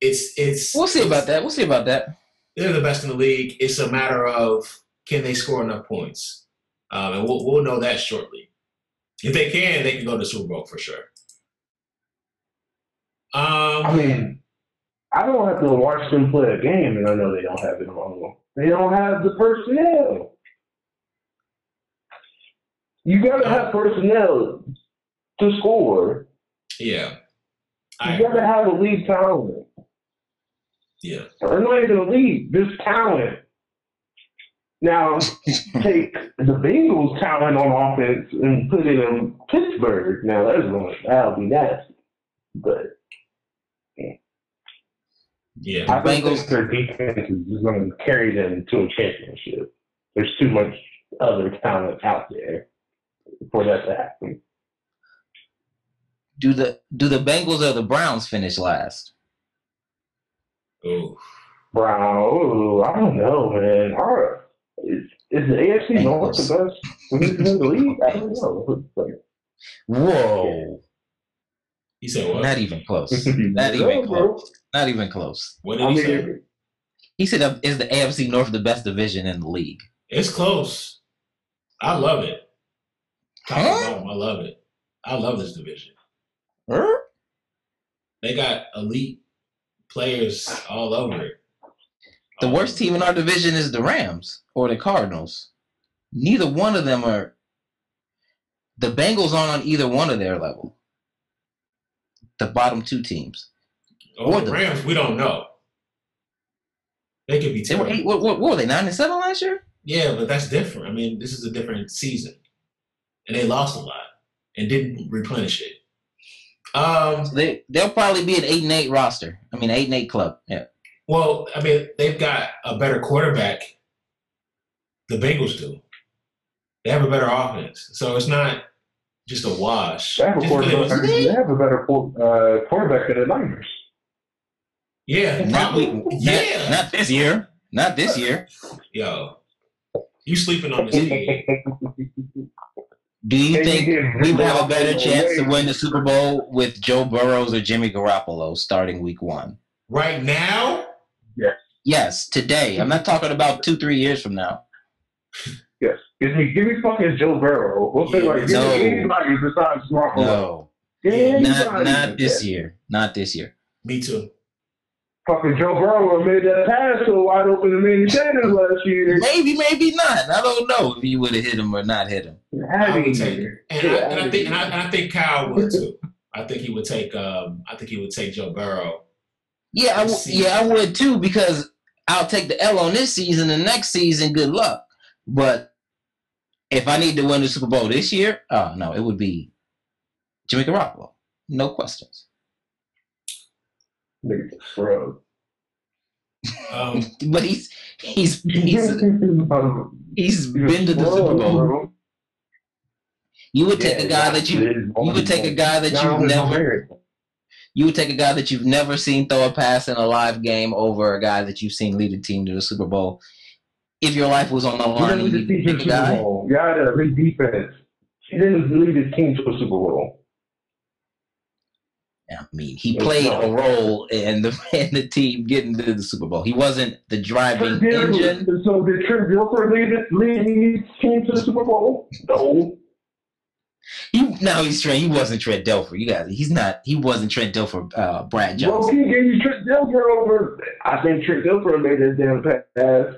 It's it's We'll see about that. We'll see about that. they're the best in the league. It's a matter of can they score enough points, um, and we'll we'll know that shortly. If they can, they can go to the Super Bowl for sure. Um, I mean, I don't have to watch them play a game, and I know they don't have it on. They don't have the personnel. You gotta have personnel to score. yeah, You I, gotta have elite talent. Yeah. Or not even the league, just talent. Now, <laughs> take the Bengals' talent on offense and put it in Pittsburgh. Now, that's going that'll be nasty. But Yeah. I don't Bengals- think their defense is going to carry them to a championship. There's too much other talent out there for that to happen. Do the do the Bengals or the Browns finish last? Ooh. Brown, ooh, I don't know, man. Our, is, is the AFC North the best division in the league? I don't know. Like, Whoa! He said what? Not even close. <laughs> Not even close. Not even close. What did I he say? mean, He said, uh, "Is the AFC North the best division in the league?" It's close. I love it. Huh? I love it. I love this division. Huh? They got elite players all over it. The Um, worst team in our division is the Rams or the Cardinals. Neither one of them are. The Bengals aren't on either one of their level. The bottom two teams. Oh, or the the- Rams, we don't know. They could be They were eight. What, what, what were they? Nine and seven last year. Yeah, but that's different. I mean, this is a different season, and they lost a lot and didn't replenish it. Um, So they they'll probably be an eight and eight roster. I mean, eight and eight club. Yeah. well, I mean, they've got a better quarterback. The Bengals do. They have a better offense, so it's not just a wash. they have a Just because it was- quarterback. They have a better uh, quarterback than the Niners. yeah, Not, probably. yeah. not, not this year. Not this year. Yo, you sleeping on this <laughs> team? Do you And think we would have a better chance to win the Super Bowl with Joe Burrows or Jimmy Garoppolo starting Week One? right now? Yes, Yes, today. I'm not talking about two, three years from now. Yes. Give me, give me fucking Joe Burrow. We'll say like, give No. anybody besides Garoppolo. No, Anybody. not not this year. Not this year. Me too. Fucking Joe Burrow made that pass so wide open to Manny Sanders last year. Maybe, maybe not. I don't know if you would have hit him or not hit him. I would take it, and, I, and I think and I, and I think Kyle would too. I think he would take. Um, I think he would take Joe Burrow. Yeah, I w- yeah, I would too because I'll take the L on this season. and next season, good luck. But if I need to win the Super Bowl this year, oh no, it would be Jimmy Garoppolo. No questions. Nigga, bro. Um, <laughs> But he's he's he's <laughs> he's been to the Super Bowl. You would take a guy that you you would take a guy that you've never you would take a guy that you've never seen throw a pass in a live game over a guy that you've seen lead a team to the Super Bowl. If your life was on the line, didn't and lead you his team pick to a a Super guy. Bowl. Yeah, the big defense. He didn't lead his team to a Super Bowl. I mean, he played a role in the <laughs> in the team getting to the Super Bowl. He wasn't the driving Dilfer- engine. So did Trent Dilfer lead, lead his team to the Super Bowl? No. He now he's Trent. He wasn't Trent Dilfer. You guys, he's not. He wasn't Trent Dilfer. Uh, Brad Well, Johnson. he gave you Trent Dilfer over. I think Trent Dilfer made that damn pass.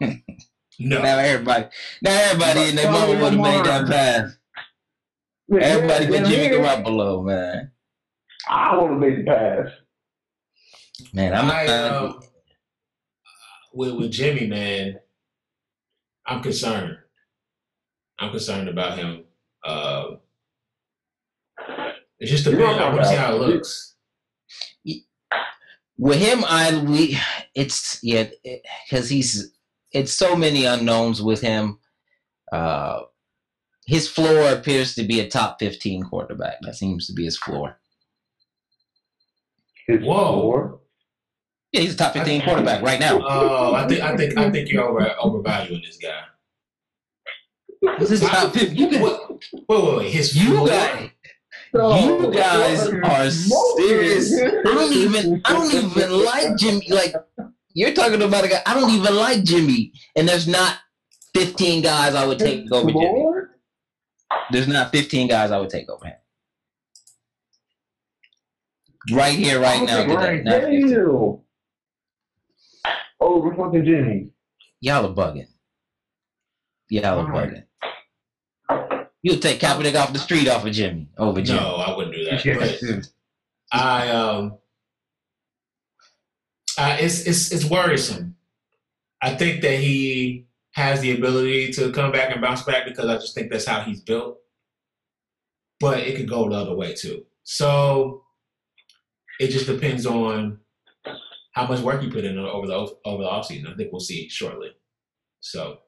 <laughs> no, Now everybody, now everybody in their mama would have made that pass. Everybody but Jimmy Garoppolo, man. I want to make the pass. Man, I'm I, not. um, with with Jimmy, man, I'm concerned. I'm concerned about him. Uh, it's just a You bit. I want to see how it looks. with him, I we it's yeah because he's it's so many unknowns with him. Uh, his floor appears to be a top fifteen quarterback. That seems to be his floor. His Whoa. floor. Yeah, he's a top fifteen quarterback right now. Oh, I think I think I think you're over overvaluing this guy. This is top fifteen. You guys, Wait, wait, wait, wait. His you floor? guys, No, you guys are serious. I don't even I don't even like Jimmy. Like you're talking about a guy. I don't even like Jimmy, and there's not fifteen guys I would take over Jimmy. There's not 15 guys I would take over him. Right here, right now. Right Not 15. there. Over fucking Jimmy. Y'all are bugging. Y'all are Alright. bugging. You'll take Kaepernick off the street off of Jimmy over Jimmy. No, I wouldn't do that. I um Uh, it's it's it's worrisome. I think that he has the ability to come back and bounce back because I just think that's how he's built. But it could go the other way too. So it just depends on how much work you put in over the over the offseason. I think we'll see shortly. So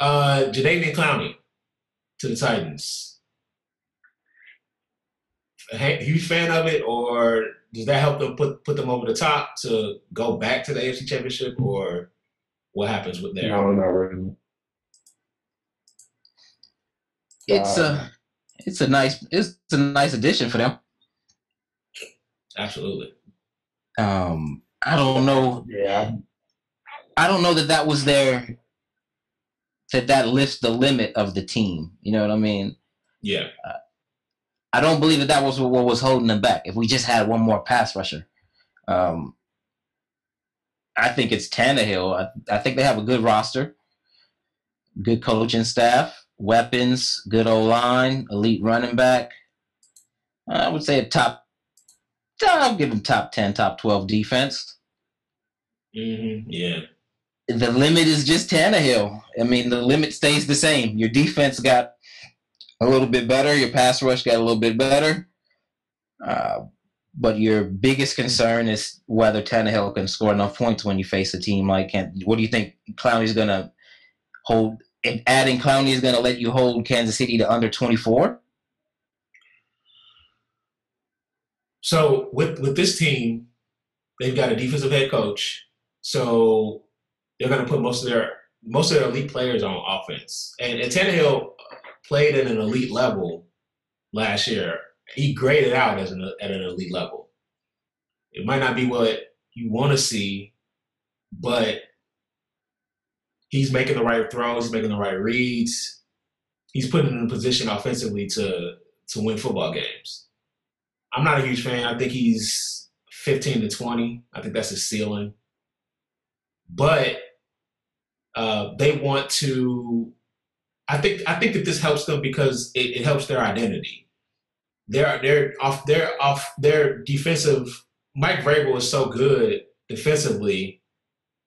uh Jadeveon Clowney to the Titans. A huge fan of it, or does that help them put put them over the top to go back to the AFC Championship, or what happens with there? No, not really. It's a it's a nice it's a nice addition for them. Absolutely. Um, I don't know. Yeah. I don't know that that was their that that lifts the limit of the team. You know what I mean? Yeah. Uh, I don't believe that that was what was holding them back. If we just had one more pass rusher, um, I think it's Tannehill. I, I think they have a good roster, good coaching staff, weapons, good O line, elite running back. I would say a top. I'll give him top 10, top 12 defense. Mm-hmm. Yeah. The limit is just Tannehill. I mean, the limit stays the same. Your defense got a little bit better, your pass rush got a little bit better. Uh, but your biggest concern is whether Tannehill can score enough points when you face a team like Kent. What do you think Clowney's going to hold? Adding Clowney is going to let you hold Kansas City to under 24? So with with this team, they've got a defensive head coach. So they're going to put most of their most of their elite players on offense. And, and Tannehill played at an elite level last year. He graded out as an at an elite level. It might not be what you want to see, but he's making the right throws, he's making the right reads. He's putting in a position offensively to to win football games. I'm not a huge fan. I think he's 15 to 20. I think that's his ceiling. But uh, they want to I think I think that this helps them because it, it helps their identity. They're they're off they're off their defensive. Mike Vrabel is so good defensively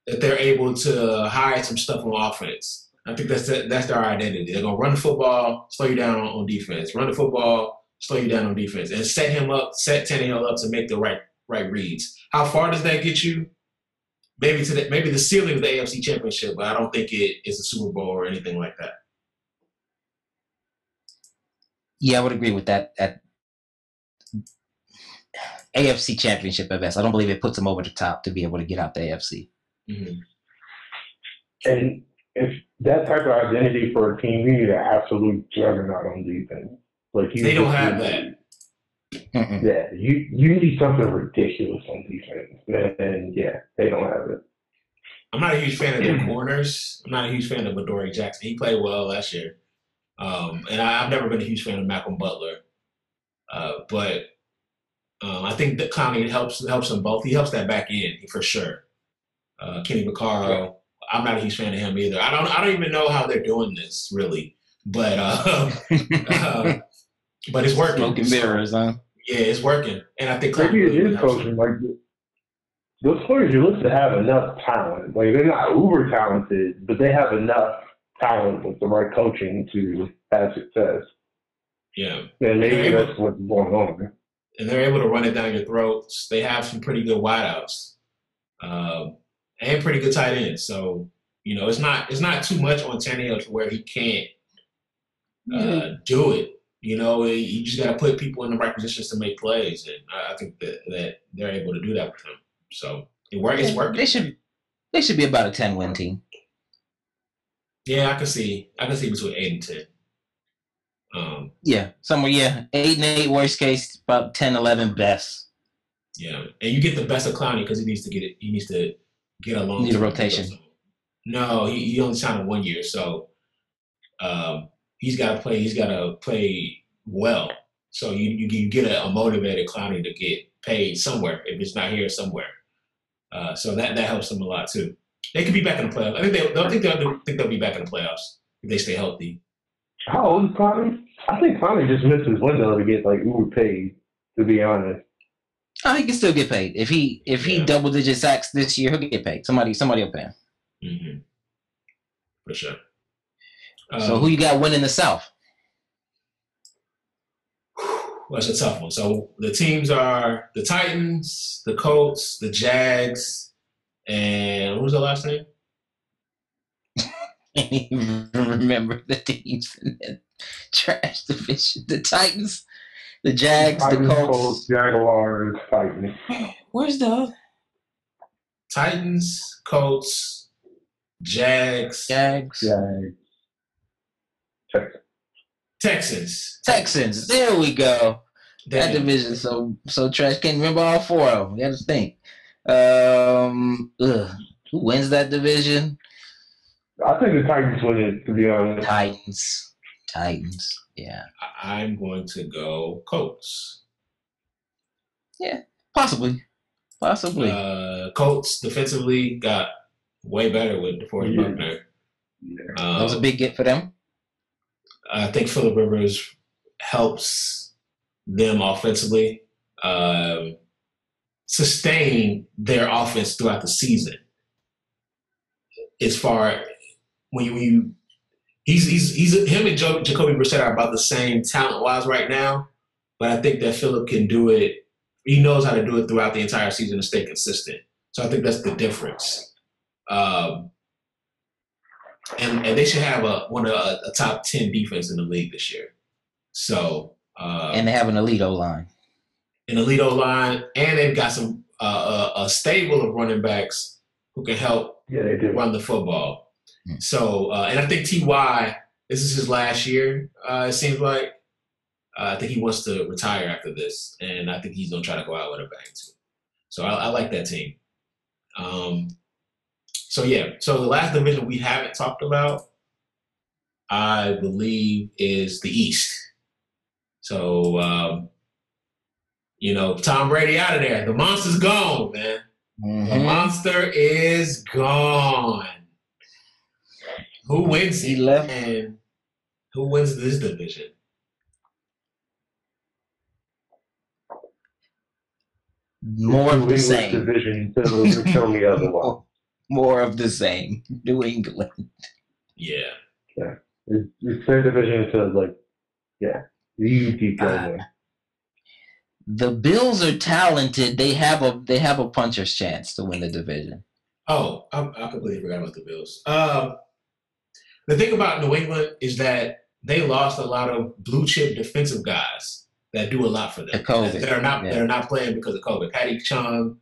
that they're able to hide some stuff on offense. I think that's the, that's their identity. They're gonna run the football, slow you down on defense. Run the football, slow you down on defense, and set him up, set Tannehill up to make the right right reads. How far does that get you? Maybe to the, maybe the ceiling of the AFC Championship, but I don't think it is a Super Bowl or anything like that. Yeah, I would agree with that. At AFC Championship at best, I don't believe it puts them over the top to be able to get out the AFC. Mm-hmm. And if that type of identity for a team, you need an absolute juggernaut on defense. Like you they don't have that. Mm-mm. Yeah, you you need something ridiculous on defense, and yeah, they don't have it. I'm not a huge fan of their corners. I'm not a huge fan of Adoree Jackson. He played well last year, um, and I, have never been a huge fan of Malcolm Butler. Uh, but um, I think that Clowney helps helps them both. He helps that back end for sure. Uh, Kenny Vaccaro, I'm not a huge fan of him either. I don't I don't even know how they're doing this really, but uh, <laughs> uh, but it's working. Smoking mirrors, huh? Yeah, it's working, and I think maybe it is coaching. Like those players you look to have enough talent. Like they're not uber talented, but they have enough talent with the right coaching to have success. Yeah, and maybe that's what's going on. And they're able to run it down your throats. They have some pretty good wideouts, uh, and pretty good tight ends. So you know, it's not it's not too much on Tannehill to where he can't uh, mm-hmm. do it. You know, you just got to put people in the right positions to make plays, and I think that, that they're able to do that with him. So it works. It's working. They should they should be about a ten win team. Yeah, I can see. I can see between eight and ten. Um, yeah, somewhere. Yeah, eight and eight. Worst case, about 10, 11 best. Yeah, and you get the best of Clowney because he needs to get it. He needs to get a long. Need a rotation. No, he, he only signed one year, so um, he's got to play. He's got to play well. So you you, you get a, a, motivated Clowney to get paid somewhere if it's not here somewhere. Uh, so that that helps them a lot too. They could be back in the playoffs. I think they, I think they'll think they'll be back in the playoffs if they stay healthy. How old is Clowney? I think Clowney just missed his window to get like uber paid. To be honest. Oh, he can still get paid if he if he Yeah. double digit sacks this year. He'll get paid. Somebody somebody will pay him. hmm For sure. So Um, who you got winning the South? <sighs> Well, that's a tough one. So the teams are the Titans, the Colts, the Jags, and what was the last name? I <laughs> can't even remember the teams in the trash division. The Titans, the Jags, the Titans, Colts. Jaguars, Titans. Where's the other? Titans, Colts, Jags, Jags? Jags. Texans. Texans. Texans. There we go. That division so so trash. Can't remember all four of them. You got to think. Um, ugh. who wins that division? I think the Titans win it, to be honest. Titans. Titans. Yeah, I- I'm going to go Colts. Yeah, possibly, possibly. Uh, Colts defensively got way better with DeForest Yeah. Buckner. Yeah. Um, that was a big get for them. I think Philip Rivers helps them offensively um, sustain their offense throughout the season. As far when you, when you he's he's he's him and Jacoby Brissett are about the same talent wise right now, but I think that Philip can do it. He knows how to do it throughout the entire season to stay consistent. So I think that's the difference. Um, and and they should have a one of a, a top ten defense in the league this year. So uh, and they have an elite O line. an elite O line, and they've got some uh, a, a stable of running backs who can help Yeah, they do. run the football. Hmm. So uh, and I think Ty this is his last year. Uh, it seems like uh, I think he wants to retire after this, and I think he's gonna try to go out with a bang too. So I, I like that team. Um, so yeah, so the last division we haven't talked about, I believe, is the East. So um, you know, Tom Brady out of there. The monster's gone, man. The Mhm. monster is gone. Who wins He left. And who wins this division? More of the New England same. Division until they tell me otherwise. <laughs> More of the same. <laughs> New England. Yeah. It's, it's same division until like, yeah, you keep going. Ah. there. The Bills are talented. They have a they have a puncher's chance to win the division. Oh, I, I completely forgot about the Bills. Um, the thing about New England is that they lost a lot of blue chip defensive guys that do a lot for them. The COVID, That are not yeah. they're not playing because of COVID. Patty Chung,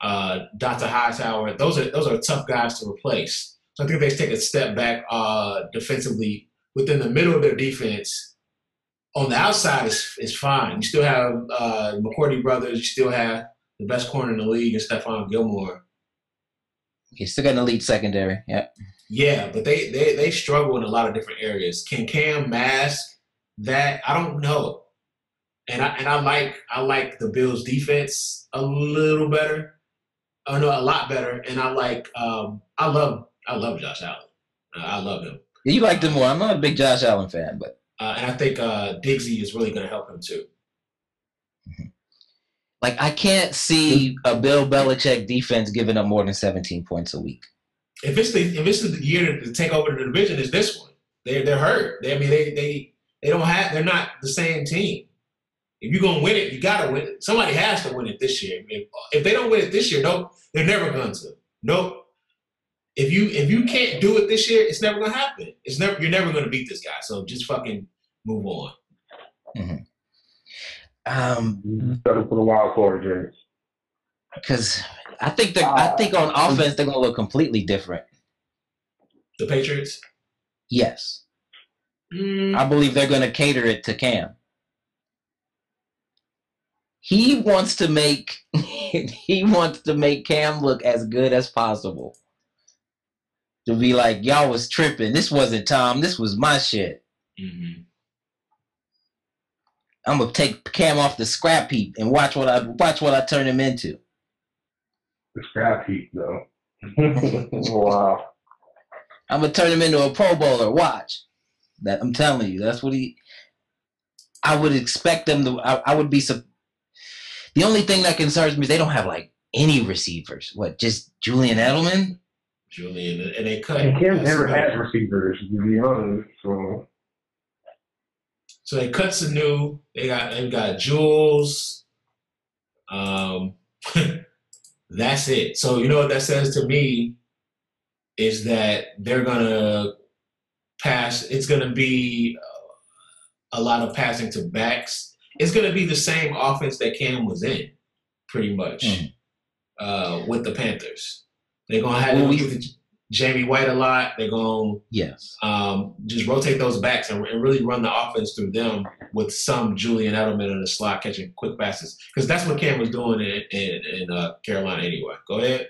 uh, Dr. Hightower, those are those are tough guys to replace. So I think they take a step back uh, defensively within the middle of their defense. On the outside is is fine. You still have uh, McCourty brothers. You still have the best corner in the league, and Stephon Gilmore. You still got an elite secondary. Yeah. Yeah, but they, they they struggle in a lot of different areas. Can Cam mask that? I don't know. And I and I like I like the Bills defense a little better. I know a lot better. And I like um I love I love Josh Allen. I love him. You like them more. I'm not a big Josh Allen fan, but Uh, and I think uh Diggsy is really gonna help him too. like I can't see a Bill Belichick defense giving up more than 17 points a week. If it's the if it's the year to take over the division, is this one. They're they're hurt. They I mean they they they don't have they're not the same team. If you're gonna win it, you gotta win it. Somebody has to win it this year. If, if they don't win it this year, no, they're never going to. Nope. If you if you can't do it this year, it's never gonna happen. It's never you're never gonna beat this guy. So just fucking move on. Um, You settle for the wild card, James. because I think they're I think on offense they're gonna look completely different. The Patriots. Yes. Mm, I believe they're going to cater it to Cam. He wants to make <laughs> he wants to make Cam look as good as possible. To be like, y'all was tripping. This wasn't Tom. This was my shit. mhm. I'm gonna take Cam off the scrap heap and watch what I watch what I turn him into. The scrap heap, though. <laughs> wow. I'm gonna turn him into a Pro Bowler. Watch. That I'm telling you, that's what he. I would expect them to. I, I would be. sup- The only thing that concerns me is they don't have like any receivers. What, just Julian Edelman? Julian, and they cut. And Cam never had receivers, to be honest. So So they cut Sanu. They got they got Jules. Um, <laughs> that's it. So you know what that says to me is that they're gonna pass. It's gonna be uh, a lot of passing to backs. It's gonna be the same offense that Cam was in, pretty much, Mm. uh, with the Panthers. They're gonna have Well, we- give to Jamie White a lot. They're gonna Yes. um, just rotate those backs and, and really run the offense through them with some Julian Edelman in the slot catching quick passes because that's what Cam was doing in in, in uh, Carolina anyway. Go ahead.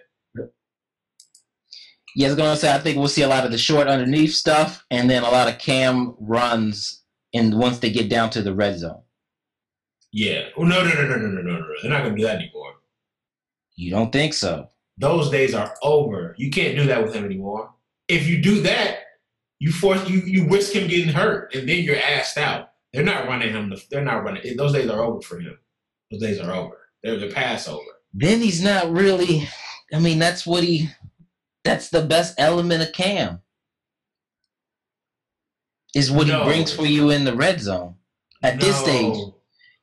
Yeah, I was gonna say I think we'll see a lot of the short underneath stuff, and then a lot of cam runs. And once they get down to the red zone, Yeah. Oh, no, no, no, no, no, no, no, no. They're not gonna do that anymore. you don't think so? Those days are over. You can't do that with him anymore. If you do that, you force you you risk him getting hurt, and then you're asked out. They're not running him. The, they're not running. Those days are over for him. Those days are over. They're the pass over. Then he's not really. I mean, that's what he. That's the best element of Cam. Is what No. he brings for you in the red zone. At this stage,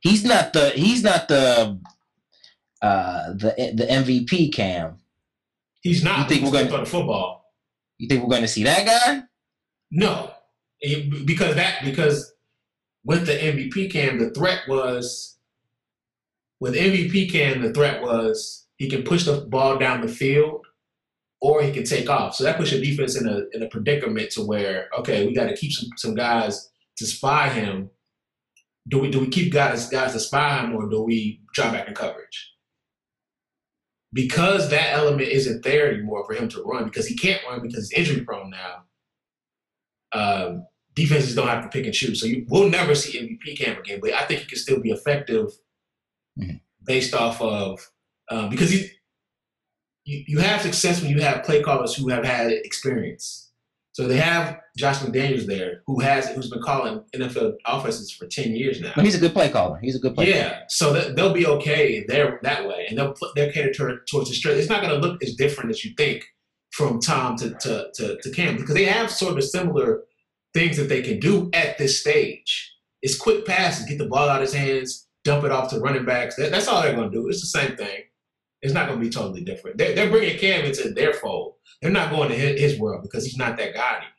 he's not the. He's not the. Uh, the the MVP Cam. he's not. You think we're throw the football? You think we're going to see that guy? No, It- because that because with the MVP cam, the threat was with MVP cam, the threat was he can push the ball down the field or he can take off. So that puts your defense in a in a predicament to where okay, we got to keep some, some guys to spy him. Do we do we keep guys guys to spy him or do we drop back in coverage? Because that element isn't there anymore for him to run because he can't run because he's injury prone now um, defenses don't have to pick and choose. So you will never see MVP Cam again, but I think he can still be effective Mhm. based off of um, because he, you you have success when you have play callers who have had experience. So they have Josh McDaniels there, who has who's been calling NFL offenses for ten years now. No, he's a good play caller. He's a good play. Yeah, so that, they'll be okay there that way, and they'll put, they'll cater to, towards the strength. It's not going to look as different as you think from Tom to, to to to Cam because they have sort of similar things that they can do at this stage. It's quick passes, get the ball out of his hands, dump it off to running backs. That, that's all they're going to do. It's the same thing. It's not going to be totally different. They're, they're bringing Cam into their fold. They're not going to his, his world because he's not that guy anymore.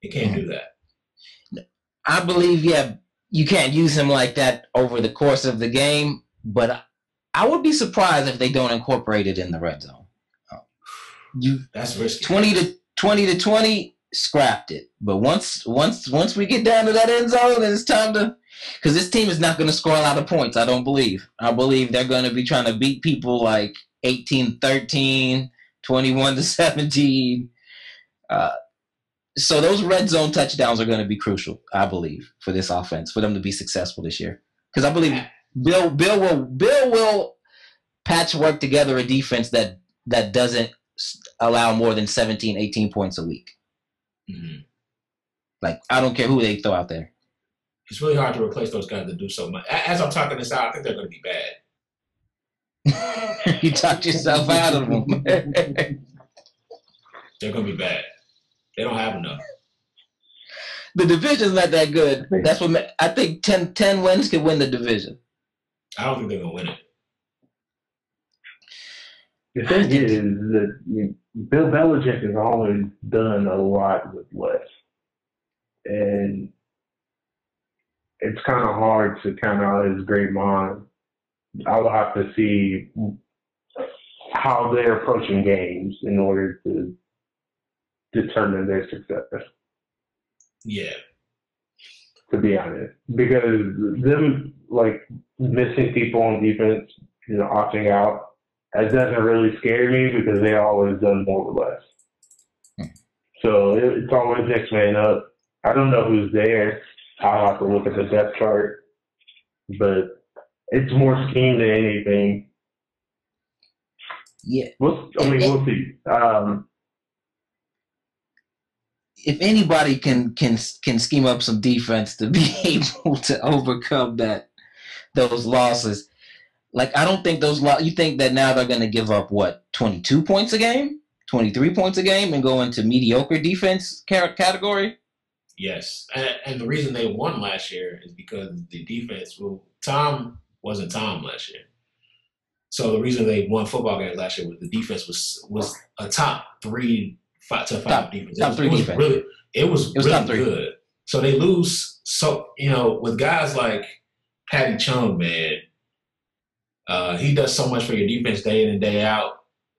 He can't do that. I believe, yeah, you can't use him like that over the course of the game, but I would be surprised if they don't incorporate it in the red zone. Oh. You That's risky. 20 to 20 to 20 scrapped it. But once once once we get down to that end zone, it's time to because this team is not going to score a lot of points, I don't believe. I believe they're going to be trying to beat people like 18 13, 21 to <laughs> 17. Uh, so those red zone touchdowns are going to be crucial, I believe, for this offense, for them to be successful this year. Because I believe Bill Bill will Bill will patchwork together a defense that that doesn't allow more than 17, 18 points a week. Mhm. Like I don't care who they throw out there. It's really hard to replace those guys that do so much. As I'm talking this out, I think they're going to be bad. <laughs> you talked yourself out of them. <laughs> They're going to be bad. They don't have enough. the division's not that good. That's what ma- I think 10, 10 wins could win the division. I don't think they're going to win it. The thing is that you, Bill Belichick has always done a lot with less, and it's kind of hard to count out his great mind. I'll have to see how they're approaching games in order to determine their success. Yeah. To be honest, because them like missing people on defense, you know, opting out, that doesn't really scare me because they always done more or less. Hmm. So it, it's always next man up. I don't know who's there. I'll have to look at the depth chart, but it's more scheme than anything. Yeah. We'll, I mean, we'll see. Um, If anybody can can can scheme up some defense to <laughs> be able to overcome that those losses, Like I don't think those. Lo- you think that now they're going to give up what twenty two points a game, twenty three points a game, and go into mediocre defense category? Yes, and, and the reason they won last year is because the defense. Well, Tom wasn't Tom last year, so the reason they won football games last year was the defense was was a top three five to five Top- defense. top it was, three it was defense. Really, it was, It was really good. So they lose. So you know, with guys like Patty Chung, man, uh, he does so much for your defense day in and day out,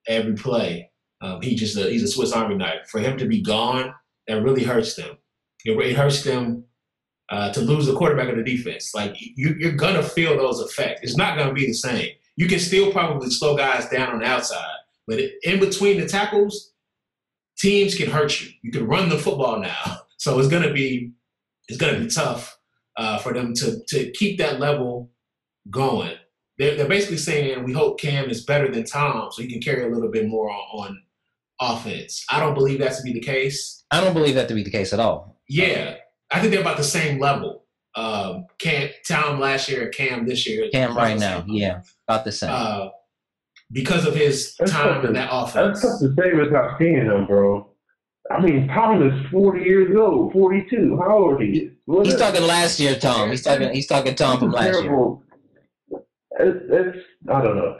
every play. Um, he just a, he's a Swiss Army knife. For him to be gone, that really hurts them. It, it hurts them uh, to lose the quarterback of the defense. Like you, you're gonna feel those effects. It's not gonna be the same. You can still probably slow guys down on the outside, but in between the tackles, teams can hurt you. You can run the football now, <laughs> so it's gonna be it's gonna be tough uh, for them to to keep that level going. They're, they're basically saying we hope Cam is better than Tom, so he can carry a little bit more on, on offense. I don't believe that to be the case. I don't believe that to be the case at all. Yeah, I think they're about the same level. Um, Cam Tom last year, Cam this year. Cam right now, level. yeah, about the same. Uh, because of his That's time something- in that offense. That's offense. tough to say without seeing him, bro. I mean, Tom is 40 years old, 42. How old he is? What he's is- talking last year, Tom. He's talking. He's talking Tom from last year. It's, it's, I don't know.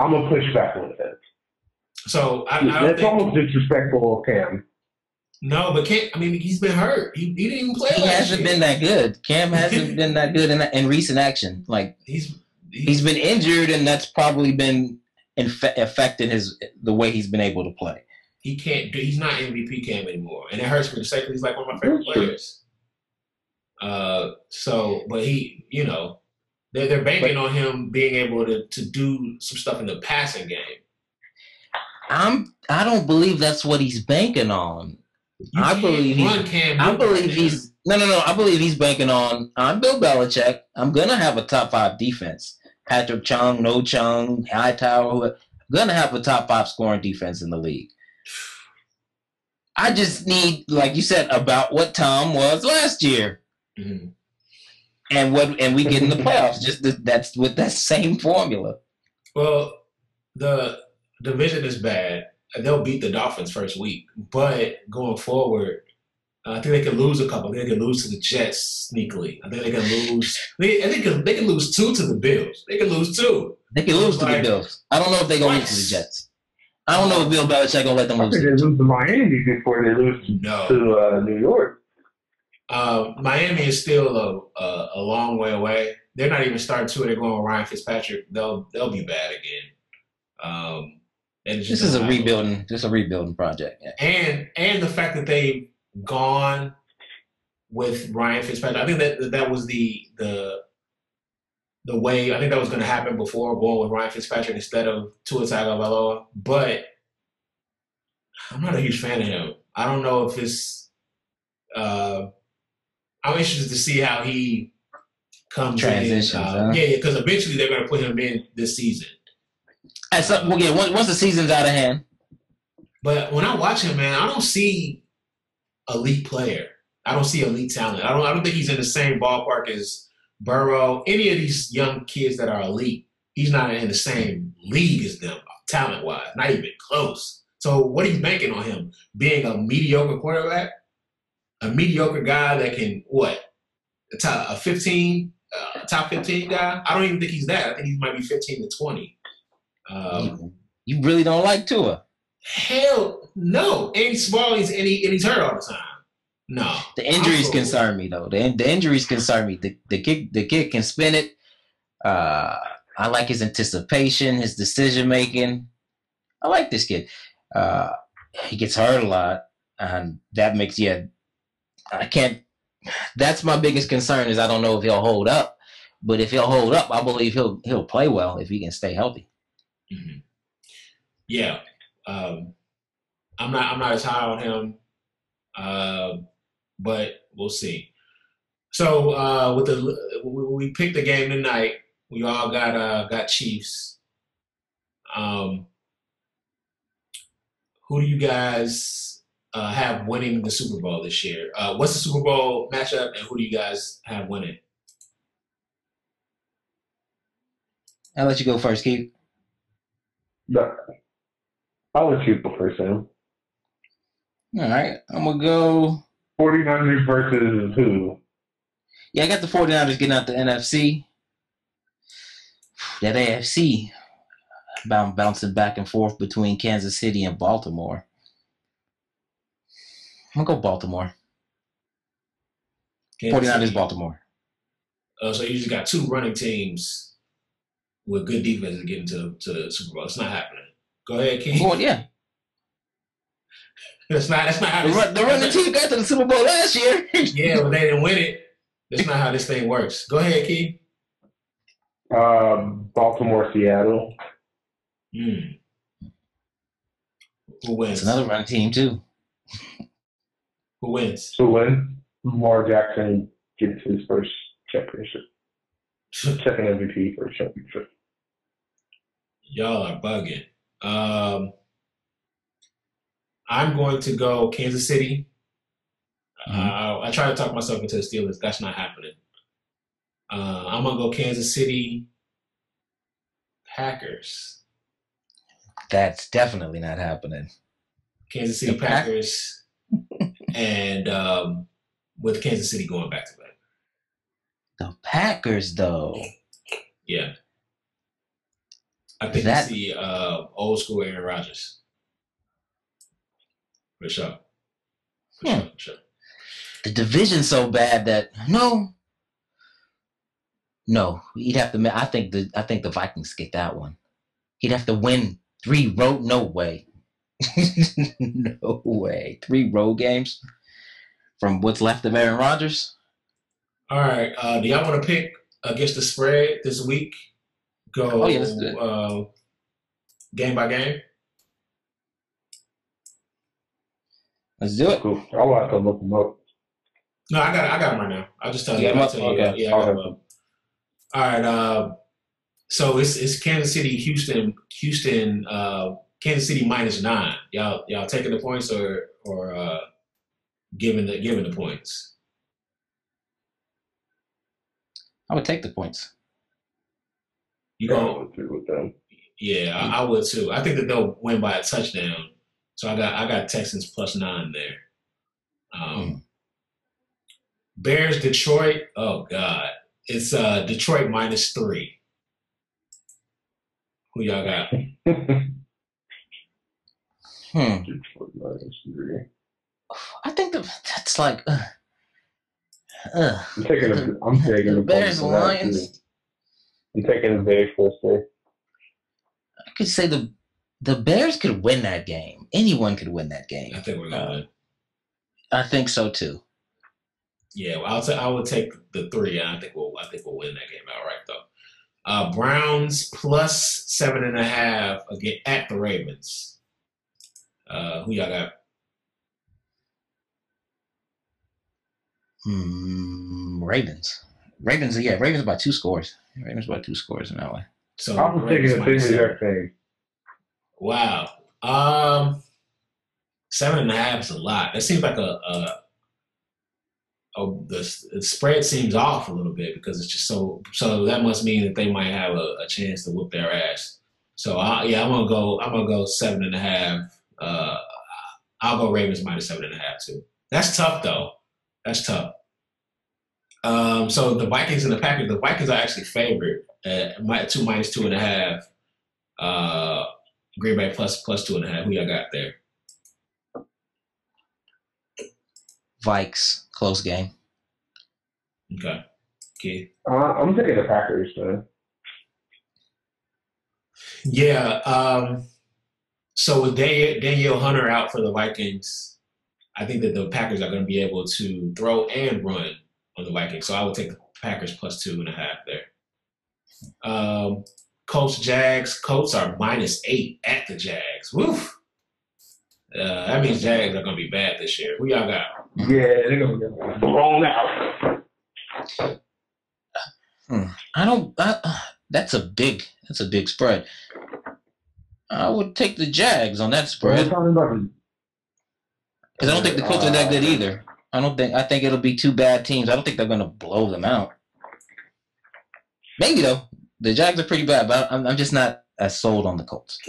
I'm gonna push back on that. So I, I don't That's think almost disrespectful of Cam. No, but Cam. I mean, he's been hurt. He, he didn't even play He hasn't year. been that good. Cam hasn't been that good in, in recent action. Like He's he's been injured, and that's probably been inf- affecting his the way he's been able to play. he can't do. He's not MVP Cam anymore, and it hurts me to say 'cause he's like one of my favorite players. Uh, so but he, you know, they're they're banking on him being able to to do some stuff in the passing game. I'm. I don't believe that's what he's banking on. You I believe he's-. I believe he's no, no, no. I believe he's banking on. I'm Bill Belichick. I'm gonna have a top five defense. Patrick Chung, No Chung, Hightower. who- I'm gonna have a top five scoring defense in the league. I just need, like you said, about what Tom was last year, Mhm. and what, and we get in the playoffs. Just th- that's with that same formula. Well, the division is bad. And They'll beat the Dolphins first week, but going forward, uh, I think they can lose a couple. I think they can lose to the Jets sneakily. I think they can lose. They, I think they can, they can lose two to the Bills. They can lose two. They can lose to the Bills. I don't know if they're gonna lose to the Jets. I don't know if Bill Belichick gonna let them I lose. think they lose to Miami before they lose No, to uh, New York. uh, Miami is still a, a a long way away. They're not even starting two. They're going with Ryan Fitzpatrick. They'll they'll be bad again. Um, and This is a rebuilding. This is a rebuilding project. Yeah. and and the fact that they've gone with Ryan Fitzpatrick, I think that that was the the the way I think that was going to happen before going with Ryan Fitzpatrick instead of Tua Tagovailoa. But I'm not a huge fan of him. I don't know if it's. Uh, I'm interested to see how he comes Transitions, in. Uh, huh? Yeah, because eventually they're going to put him in this season. At some, well, yeah, once, once the season's out of hand, But when I watch him, man, I don't see elite player. I don't see elite talent. I don't. I don't think he's in the same ballpark as Burrow. Any of these young kids that are elite, he's not in the same league as them, talent wise. Not even close. So what are you banking on him being a mediocre quarterback, a mediocre guy that can what a top a fifteen, uh, top fifteen guy? I don't even think he's that. I think he might be fifteen to twenty. Um, you, you really don't like Tua. Hell no. And he's small and he's, and, he, and he's hurt all the time. No. The injuries Also- concern me though. The, the injuries concern me. The, the kid the kid can spin it. Uh, I like his anticipation, his decision making. I like this kid. Uh, he gets hurt a lot, and that makes yeah. I can't. That's my biggest concern is I don't know if he'll hold up. But if he'll hold up, I believe he'll he'll play well if he can stay healthy. Mhm. Yeah. Um, I'm not I'm not as high on him. Uh, but we'll see. So uh, with the we we picked the game tonight. We all got uh, got Chiefs. Um, who do you guys uh, have winning the Super Bowl this year? Uh, what's the Super Bowl matchup, and who do you guys have winning? I'll let you go first, Keith. No. I'll let you go first, Sam. All right. I'm going to go. 49ers versus who? Yeah, I got the 49ers getting out the NFC. That AFC bound bouncing back and forth between Kansas City and Baltimore. I'm gonna go Baltimore. Kansas 49ers City. Baltimore. Uh, so you just got two running teams with good defenses getting to, to the Super Bowl. It's not happening. Go ahead, King. Well, yeah. <laughs> That's not. That's not how The, this. run, the running team got to the Super Bowl last year. <laughs> Yeah, but they didn't win it. That's not how this thing works. Go ahead, Key. Um, Baltimore, Seattle. Hmm. Who wins? It's another running team too. <laughs> Who wins? Who wins? Lamar Jackson gets his first championship. Second MVP for championship. Y'all are bugging. Um, I'm going to go Kansas City. Uh, I try to talk myself into the Steelers. That's not happening. Uh, I'm gonna go Kansas City. Packers. That's definitely not happening. Kansas City Pack- Packers, <laughs> and um, with Kansas City going back to back. The Packers, though. Yeah. I think That- it's the uh, old school Aaron Rodgers. For sure. For Hmm. sure, for sure. The division's so bad that no, no, he'd have to. I think the I think the Vikings get that one. He'd have to win three road. No way. <laughs> no way. Three road games from what's left of Aaron Rodgers. All right. Uh, do y'all want to pick against the spread this week? Go Oh, yeah, let's do it. uh, game by game. Let's do it. Cool. I'll have to look them up. No, I got I got them right now. I'll just tell You you. I'll tell you. Okay. Yeah, I got 'em Okay. up. All right. Uh, so it's it's Kansas City, Houston, Houston, uh, Kansas City minus nine. Y'all y'all taking the points or or uh, giving the giving the points? I would take the points. You Yeah, go. I'll agree with them. Yeah, I, I would too. I think that they'll win by a touchdown. So I got I got Texans plus nine there. Um, Bears Detroit. Oh God, it's uh Detroit minus three. Who y'all got? <laughs> Hmm. Detroit minus three. I think the, that's like. Uh, uh, I'm taking the. I'm taking the the Bears points for Lions. Too. I'm taking the Bears for this I could say the the Bears could win that game. Anyone could win that game. I think we're gonna win. I think so too. Yeah, well, I'll ta- I would take the three, and I think we'll I think we'll win that game outright though. Uh, Browns plus seven and a half again at the Ravens. Uh, who y'all got? Hmm, Ravens. Ravens, yeah, Ravens by two scores. Ravens by two scores in that way. So I'm Ravens taking the same minus seven. thing. Wow. Um, seven and a half is a lot. That seems like a, a, a the, the spread seems off a little bit because it's just so. So that must mean that they might have a, a chance to whoop their ass. So I, yeah, I'm gonna go. I'm gonna go seven and a half. Uh, I'll go Ravens minus seven and a half too. That's tough though. That's tough. Um, so the Vikings and the Packers. The Vikings are actually favored at mi- two minus two and a half. Uh, Green Bay plus plus two and a half. Who y'all got there? Vikes, close game. Okay. Keith. Uh, I'm taking the Packers, man. Yeah. Um, so with Danielle, Hunter out for the Vikings, I think that the Packers are going to be able to throw and run on the Vikings. So I would take the Packers plus two and a half there. Um, Colts Jags. Colts are minus eight at the Jags. Woof. Uh, that means Jags are going to be bad this year. Who y'all got? Yeah, they're gonna get blown out. I don't. I, uh, that's a big. That's a big spread. I would take the Jags on that spread talking about the because I don't think the Colts are that good either. I don't think. I think it'll be two bad teams. I don't think they're going to blow them out. Maybe though. The Jags are pretty bad, but I'm, I'm just not as sold on the Colts.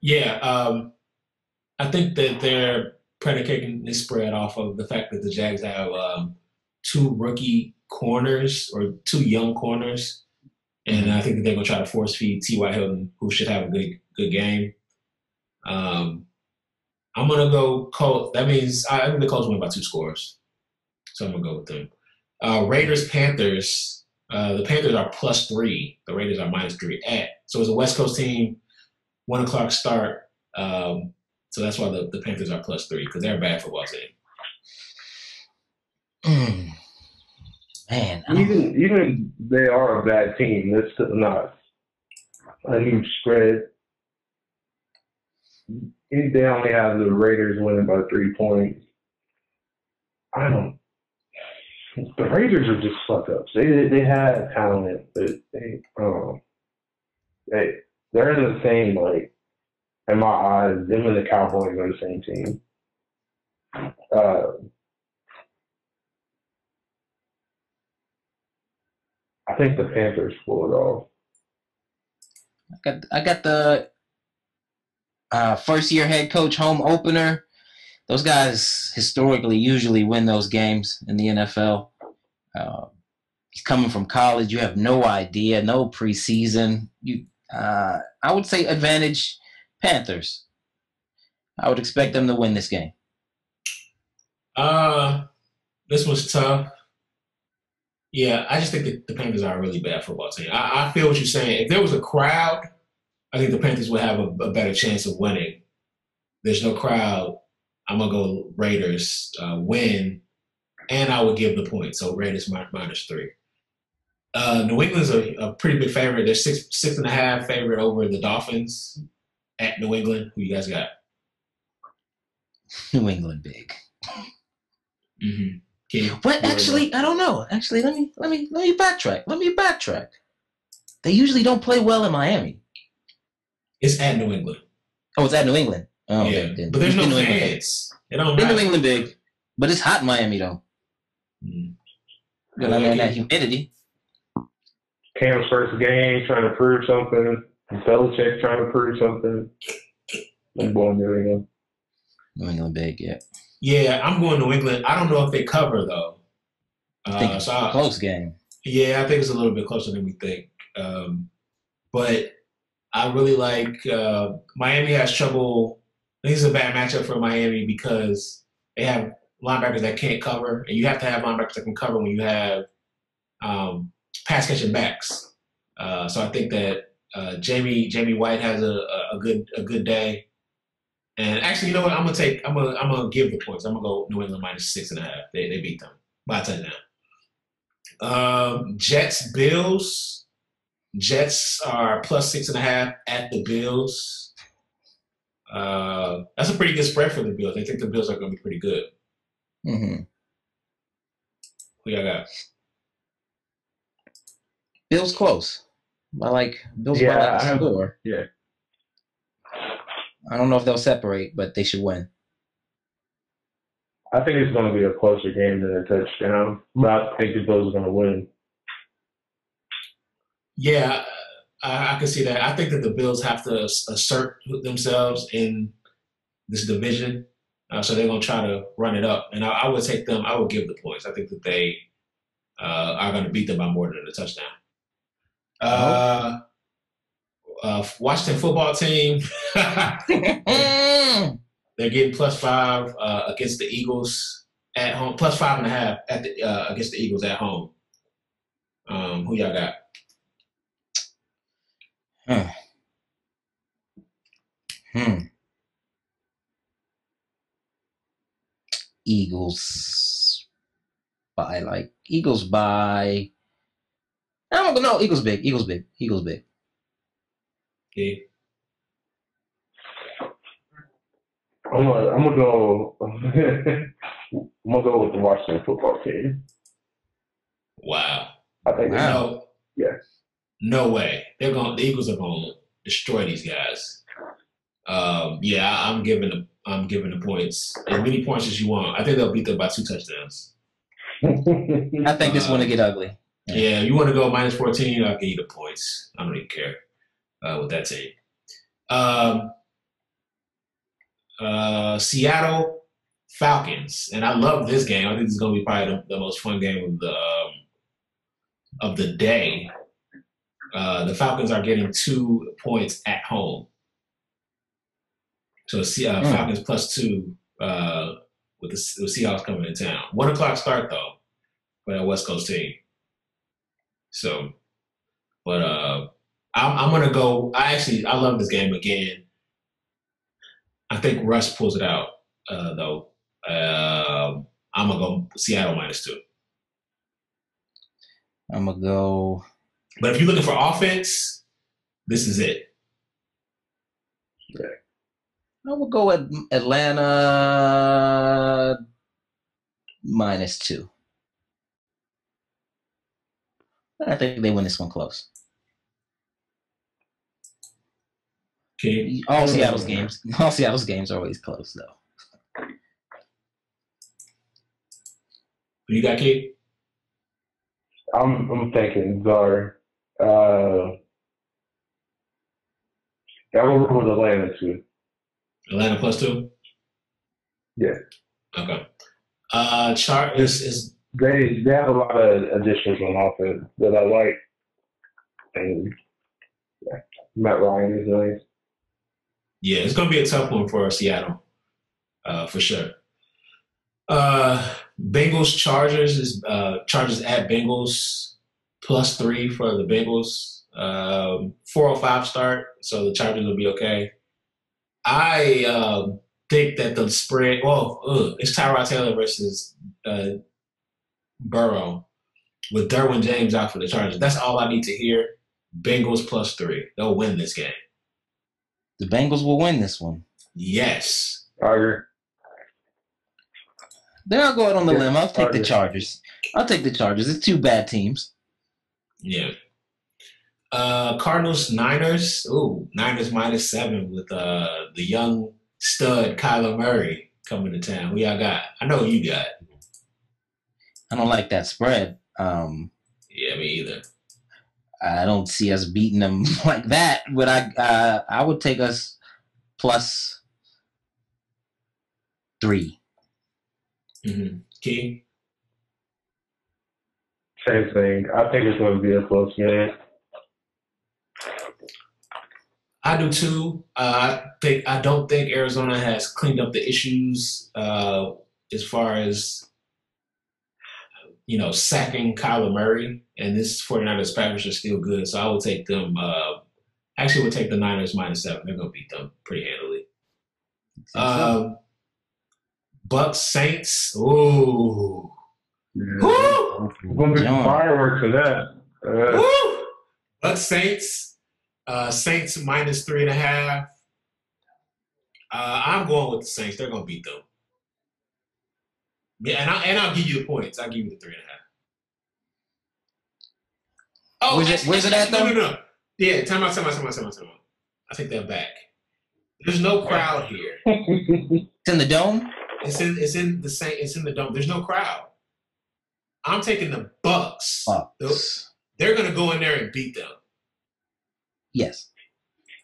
Yeah, um, I think that they're predicating this spread off of the fact that the Jags have um, two rookie corners or two young corners, and I think that they're going to try to force feed T.Y. Hilton, who should have a good good game. Um, I'm gonna go Colts. That means I think the Colts win by two scores, so I'm gonna go with them. Uh, Raiders Panthers. Uh, the Panthers are plus three. The Raiders are minus three at. So it's a West Coast team. One o'clock start. Um, so that's why the, the Panthers are plus three because they're a bad football team. Mm. Man, Even even they are a bad team. That's still not a huge spread. They only have the Raiders winning by three points. I don't. The Raiders are just fuck ups. They they have talent, but they um they they're the same like in my eyes. Them and the Cowboys are the same team. Uh, I think the Panthers pull it off. I got I got the uh, first year head coach home opener. Those guys historically usually win those games in the NFL. Uh, he's coming from college. You have no idea, no preseason. You, uh, I would say advantage Panthers. I would expect them to win this game. Uh, this was tough. Yeah, I just think that the Panthers are a really bad football team. I, I feel what you're saying. If there was a crowd, I think the Panthers will have a, a better chance of winning. There's no crowd. I'm gonna go Raiders uh, win, and I would give the point. So Raiders minus three. Uh, New England's a, a pretty big favorite. They're six six and a half favorite over the Dolphins at New England. Who you guys got? <laughs> New England big. Mm-hmm. You- What? Actually, I don't know. Actually, let me let me let me backtrack. Let me backtrack. They usually don't play well in Miami. It's at New England. Oh, it's at New England. Oh, yeah, okay, then. but there's no New England. fans. It don't They're New. England big, but it's hot in Miami though. Mm. You know, that humidity. Cam's first game, trying to prove something. Belichick trying to prove something. I'm going New England. New England big, yeah. Yeah, I'm going New England. I don't know if they cover though. I think Uh, it's so a I- close game. yeah, I think it's a little bit closer than we think. Um, but I really like uh, Miami has trouble. I think it's a bad matchup for Miami because they have linebackers that can't cover, and you have to have linebackers that can cover when you have um, pass catching backs. Uh, so I think that uh, Jamie Jamie White has a, a, good a good day. And actually, you know what? I'm gonna take. I'm gonna. I'm gonna give the points. I'm gonna go New England minus six and a half. They they beat them by a touchdown. Um, Jets Bills. Jets are plus six and a half at the Bills. Uh, that's a pretty good spread for the Bills. I think the Bills are going to be pretty good. hmm Who y'all got? Bills close. I like Bills Yeah, by like I a have- score. yeah. I don't know if they'll separate, but they should win. I think it's going to be a closer game than a touchdown, but I think the Bills are going to win. Yeah, I, I can see that. I think that the Bills have to assert themselves in this division, uh, so they're going to try to run it up. And I, I would take them. I would give the points. I think that they uh, are going to beat them by more than a touchdown. Uh, uh, Washington football team. <laughs> <laughs> They're getting plus five uh, against the Eagles at home. Plus five and a half at the, uh, against the Eagles at home. Um, who y'all got? Huh. Hmm. Eagles by like Eagles by. I don't know. Eagles big. Eagles big. Eagles big. Yeah. I'm gonna, I'm gonna go. <laughs> I'm gonna go with the Washington football team. Wow. I think Wow. No. Yeah. No way. They're going. The Eagles are going to destroy these guys. Um, yeah, I'm giving the I'm giving the points as many points as you want. I think they'll beat them by two touchdowns. <laughs> I think this one will get ugly. Yeah, you want to go minus 14, I'll give you the points. I don't even care uh, with that team. Um, uh, Seattle Falcons, and I love this game. I think this is going to be probably the, the most fun game of the um, of the day. Uh, the Falcons are getting two points at home, so see, uh, Hmm. Falcons plus two uh, with the Seahawks coming in town. One o'clock start though for that West Coast team. So, but uh, I'm, I'm gonna go. I actually I love this game again. I think Russ pulls it out uh, though. Um I'm gonna go Seattle minus two. I'm gonna go. But if you're looking for offense, this is it. I will go at Atlanta minus two. I think they win this one close. Okay. All Seattle's games, all Seattle's games are always close though. Who you got, Kid? I'm I'm thinking Czar. Uh, yeah, I'm gonna go with Atlanta too. Atlanta plus two. Yeah. Okay. Uh, chart is is They they have a lot of additions on offense that I like, and yeah, Matt Ryan is nice. yeah, it's gonna be a tough one for Seattle, uh, for sure. Uh, Bengals Chargers is uh, Chargers at Bengals plus three for the Bengals. Um, 405 start, so the Chargers will be okay. I um, think that the spread. Well, ugh, it's Tyrod Taylor versus uh, Burrow with Derwin James out for the Chargers. That's all I need to hear. Bengals plus three. They'll win this game. The Bengals will win this one. Yes. I agree. Then I'll go out on the Yeah, limb. I'll take the Chargers. Chargers. I'll take the Chargers. It's two bad teams. Yeah. Uh Cardinals Niners. Ooh, Niners minus seven with uh the young stud Kyler Murray coming to town. Who y'all got? I know you got. I don't like that spread. Um, Yeah, me either. I don't see us beating them <laughs> like that. But I, uh, I would take us plus three. Mm-hmm. Key. Same thing. I think it's going to be a close game. I do too. Uh, I think I don't think Arizona has cleaned up the issues uh, as far as you know sacking Kyler Murray, and this 49ers Packers are still good. So I will take them. Uh, actually, would take the Niners minus seven. They're gonna beat them pretty handily. Um, Bucks Saints. Ooh. Yeah. Woo! It's going to be some fireworks in that. Uh, Woo! Bucks Saints. Uh, Saints minus three and a half. Uh, I'm going with the Saints. They're gonna beat them. Yeah, and I and I'll give you the points. I'll give you the three and a half. Oh, Where's it- actually- where's it at, No, though? no, no. Yeah, time out, time out, time out, time out, time out. I think they're back. There's no crowd here. It's in the dome. It's in it's in the same it's in the dome. There's no crowd. I'm taking the Bucks. Bucks. They're gonna go in there and beat them. Yes.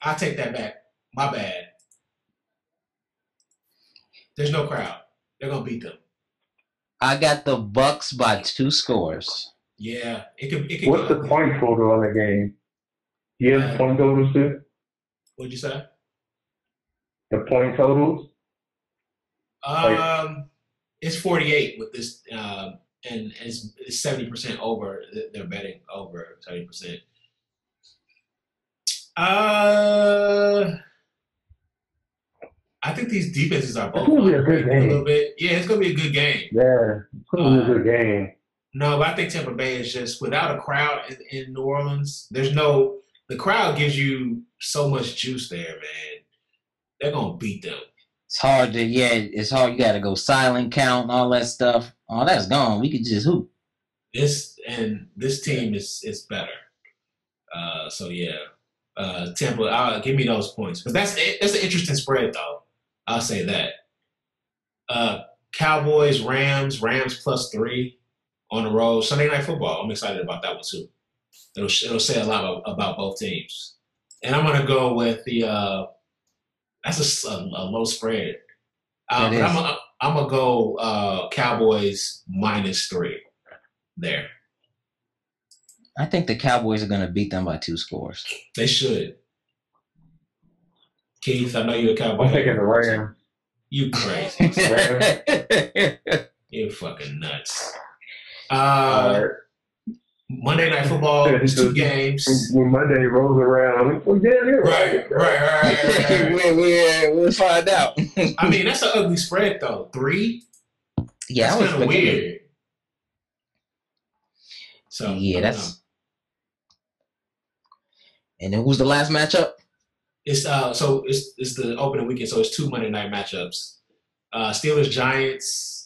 I take that back. My bad. There's no crowd. They're gonna beat them. I got the Bucks by two scores. Yeah, it could. It could. What's the point total on the game? Do you have the point totals too? What'd you say? The point totals? Um, it's 48 with this, um, and it's, it's 70 percent over. They're betting over 70 percent. Uh, I think these defenses are both It's gonna be a good underrated a game. little bit. Yeah, it's gonna be a good game. Yeah, it's going to be a good game. No, but I think Tampa Bay is just without a crowd in, in New Orleans. There's no the crowd gives you so much juice there, man. They're gonna beat them. It's hard to yeah. It's hard. You got to go silent count and all that stuff. All that's gone. We could just hoop. This and this team is is better. Uh, so yeah, uh, Tampa, uh, give me those points because that's that's an interesting spread though. I'll say that. Uh, Cowboys, Rams, Rams plus three on the road. Sunday night football. I'm excited about that one too. It'll it'll say a lot about both teams. And I'm gonna go with the. Uh, that's a, a, a low spread. Uh, I'm I'm gonna go uh, Cowboys minus three there. I think the Cowboys are gonna beat them by two scores. They should. Keith, I know you're a Cowboy. I'm taking the Rams. You crazy. <laughs> you fucking nuts. Uh, Monday Night Football, yeah, two games. When Monday rolls around, well, yeah, yeah, right, right, right, right, right. <laughs> we'll, we'll, we'll find out. <laughs> I mean, that's an ugly spread, though. Three? Yeah, that's kind of weird. So yeah, that's. And then who's the last matchup? It's uh so it's it's the opening weekend, so it's two Monday night matchups. Uh Steelers Giants,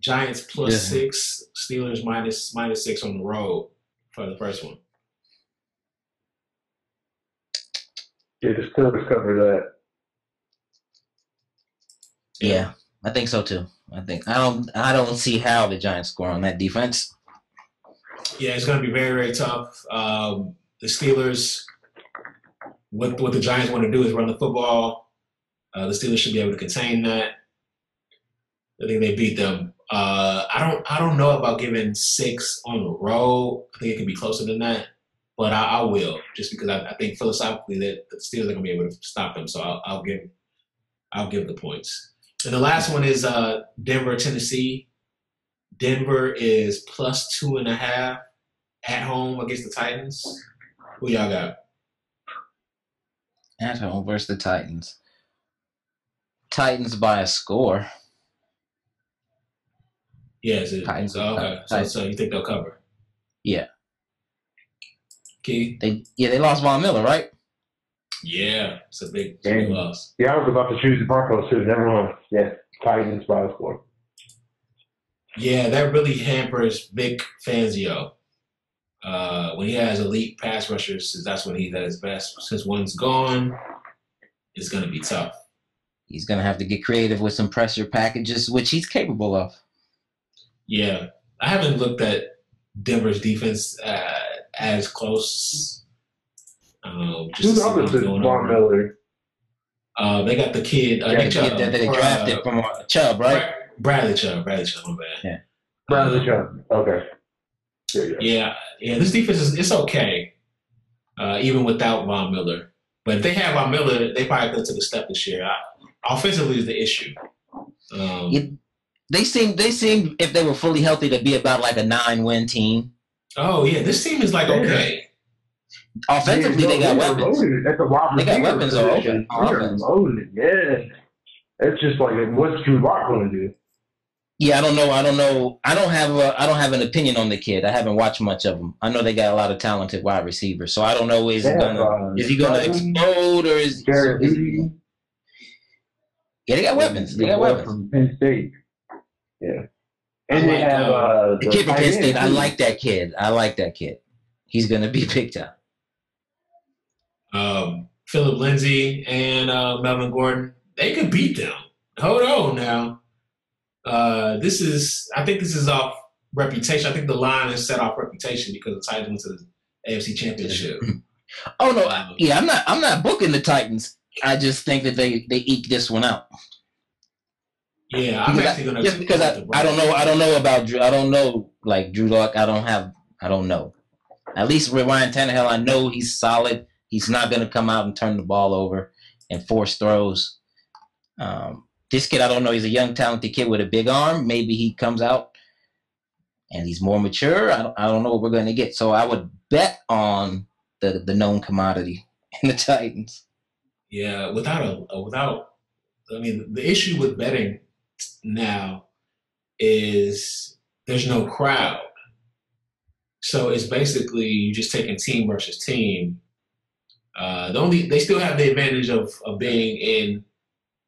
Giants plus yeah. six, Steelers minus minus six on the road for the first one. Yeah, the Steelers cover that. Yeah, I think so too. I think I don't I don't see how the Giants score on that defense. Yeah, it's going to be very very tough. Um, the Steelers what what the Giants want to do is run the football. Uh, the Steelers should be able to contain that. I think they beat them. Uh, I don't I don't know about giving six on the road. I think it can be closer than that, but I, I will just because I, I, think philosophically that the Steelers are to be able to stop them. So I'll, I'll, give I'll give the points. And the last one is uh, Denver Tennessee. Denver is plus two and a half at home against the Titans. Who y'all got? At home versus the Titans. Titans by a score. Yeah, it, Titans. So, okay, so, so you think they'll cover? Yeah. Key? They yeah they lost Von Miller, right? Yeah, it's a big, big loss. Yeah, I was about to choose the Broncos too. Never mind. Yeah, Titans by a score. Yeah, that really hampers Vic Fangio. Uh, when he has elite pass rushers, that's when he's at his best. Since one's gone, it's going to be tough. He's going to have to get creative with some pressure packages, which he's capable of. Yeah, I haven't looked at Denver's defense uh, as close. Um, Who's opposite Von Miller? Uh, they got the kid. Uh, yeah, the kid that they drafted uh, from Chubb, right? Bradley Chubb. Bradley Chubb. My bad. Yeah. Bradley um, Chubb. Okay. Yeah, yeah. This defense is it's okay, uh, even without Von Miller. But if they have Von Miller, they probably could take a step this year. I, offensively is the issue. Um, it, they seem they seem if they were fully healthy to be about like a nine win team. Oh yeah, this team is like okay. Offensively, yeah, they got weapons. They got weapons. Open. Loaded. Yeah, it's just like what's Drew Lock going to do? Yeah, I don't know. I don't know. I don't have a. I don't have an opinion on the kid. I haven't watched much of him. I know they got a lot of talented wide receivers, so I don't know is yeah, he gonna uh, is he gonna explode or is, Jared is he, Yeah, they got weapons. They got weapons from Penn State. Yeah, and they have uh, the, kid from Penn State. I like that kid. I like that kid. He's gonna be <laughs> picked up. Um, Phillip Lindsay and uh, Melvin Gordon, they could beat them. Hold on now. Uh, this is, I think this is off reputation. I think the line is set off reputation because the Titans went to the AFC Championship. <laughs> oh no, I, yeah, I'm not. I'm not booking the Titans. I just think that they they eke this one out. Yeah, I'm because actually gonna just because I, I don't know I don't know about Drew I don't know like Drew Lock I don't have I don't know. At least with Ryan Tannehill I know he's solid. He's not gonna come out and turn the ball over and force throws. Um, this kid, I don't know. He's a young, talented kid with a big arm. Maybe he comes out and he's more mature. I don't, I don't know what we're going to get. So I would bet on the the known commodity <laughs> in the Titans. Yeah, without a, a without, I mean, the issue with betting now is there's no crowd. So it's basically you just taking team versus team. Uh, the only they still have the advantage of, of being in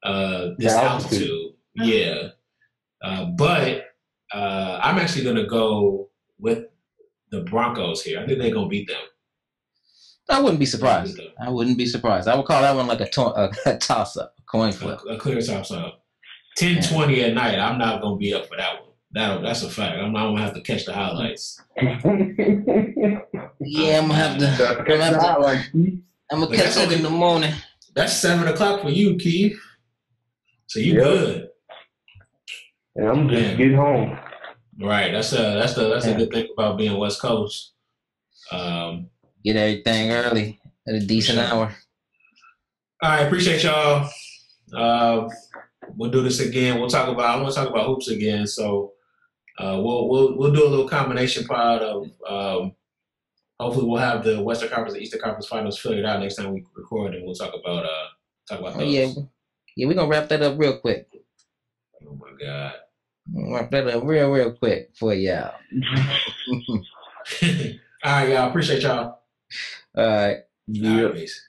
uh, this altitude. altitude. Yeah. Uh, but uh, I'm actually going to go with the Broncos here. I think they're going to beat them. I wouldn't be surprised. I wouldn't be surprised. I would call that one like a, to- <laughs> a, a toss up, a coin flip. A, a clear toss up. 10 20 at night, I'm not going to be up for that one. That that's a fact. I'm, I'm gonna have to catch the highlights. Yeah, I'm gonna have to. I'm gonna, have to, I'm gonna catch it in the morning. That's seven o'clock for you, Keith. So you Yep. good, and I'm just Man. getting home. right? That's a that's the that's a good thing about being West Coast. Um, Get everything early at a decent Sure. hour. all right, appreciate y'all. Uh, we'll do this again. We'll talk about. I want to talk about hoops again. So uh, we'll we'll we'll do a little combination pod of. Um, hopefully, we'll have the Western Conference and Eastern Conference finals figured out next time we record, and we'll talk about uh talk about Oh yeah, yeah. We're gonna wrap that up real quick. Oh my god. Wrap that up real, real quick for y'all. <laughs> All right, y'all. Appreciate y'all. All right. All right, peace.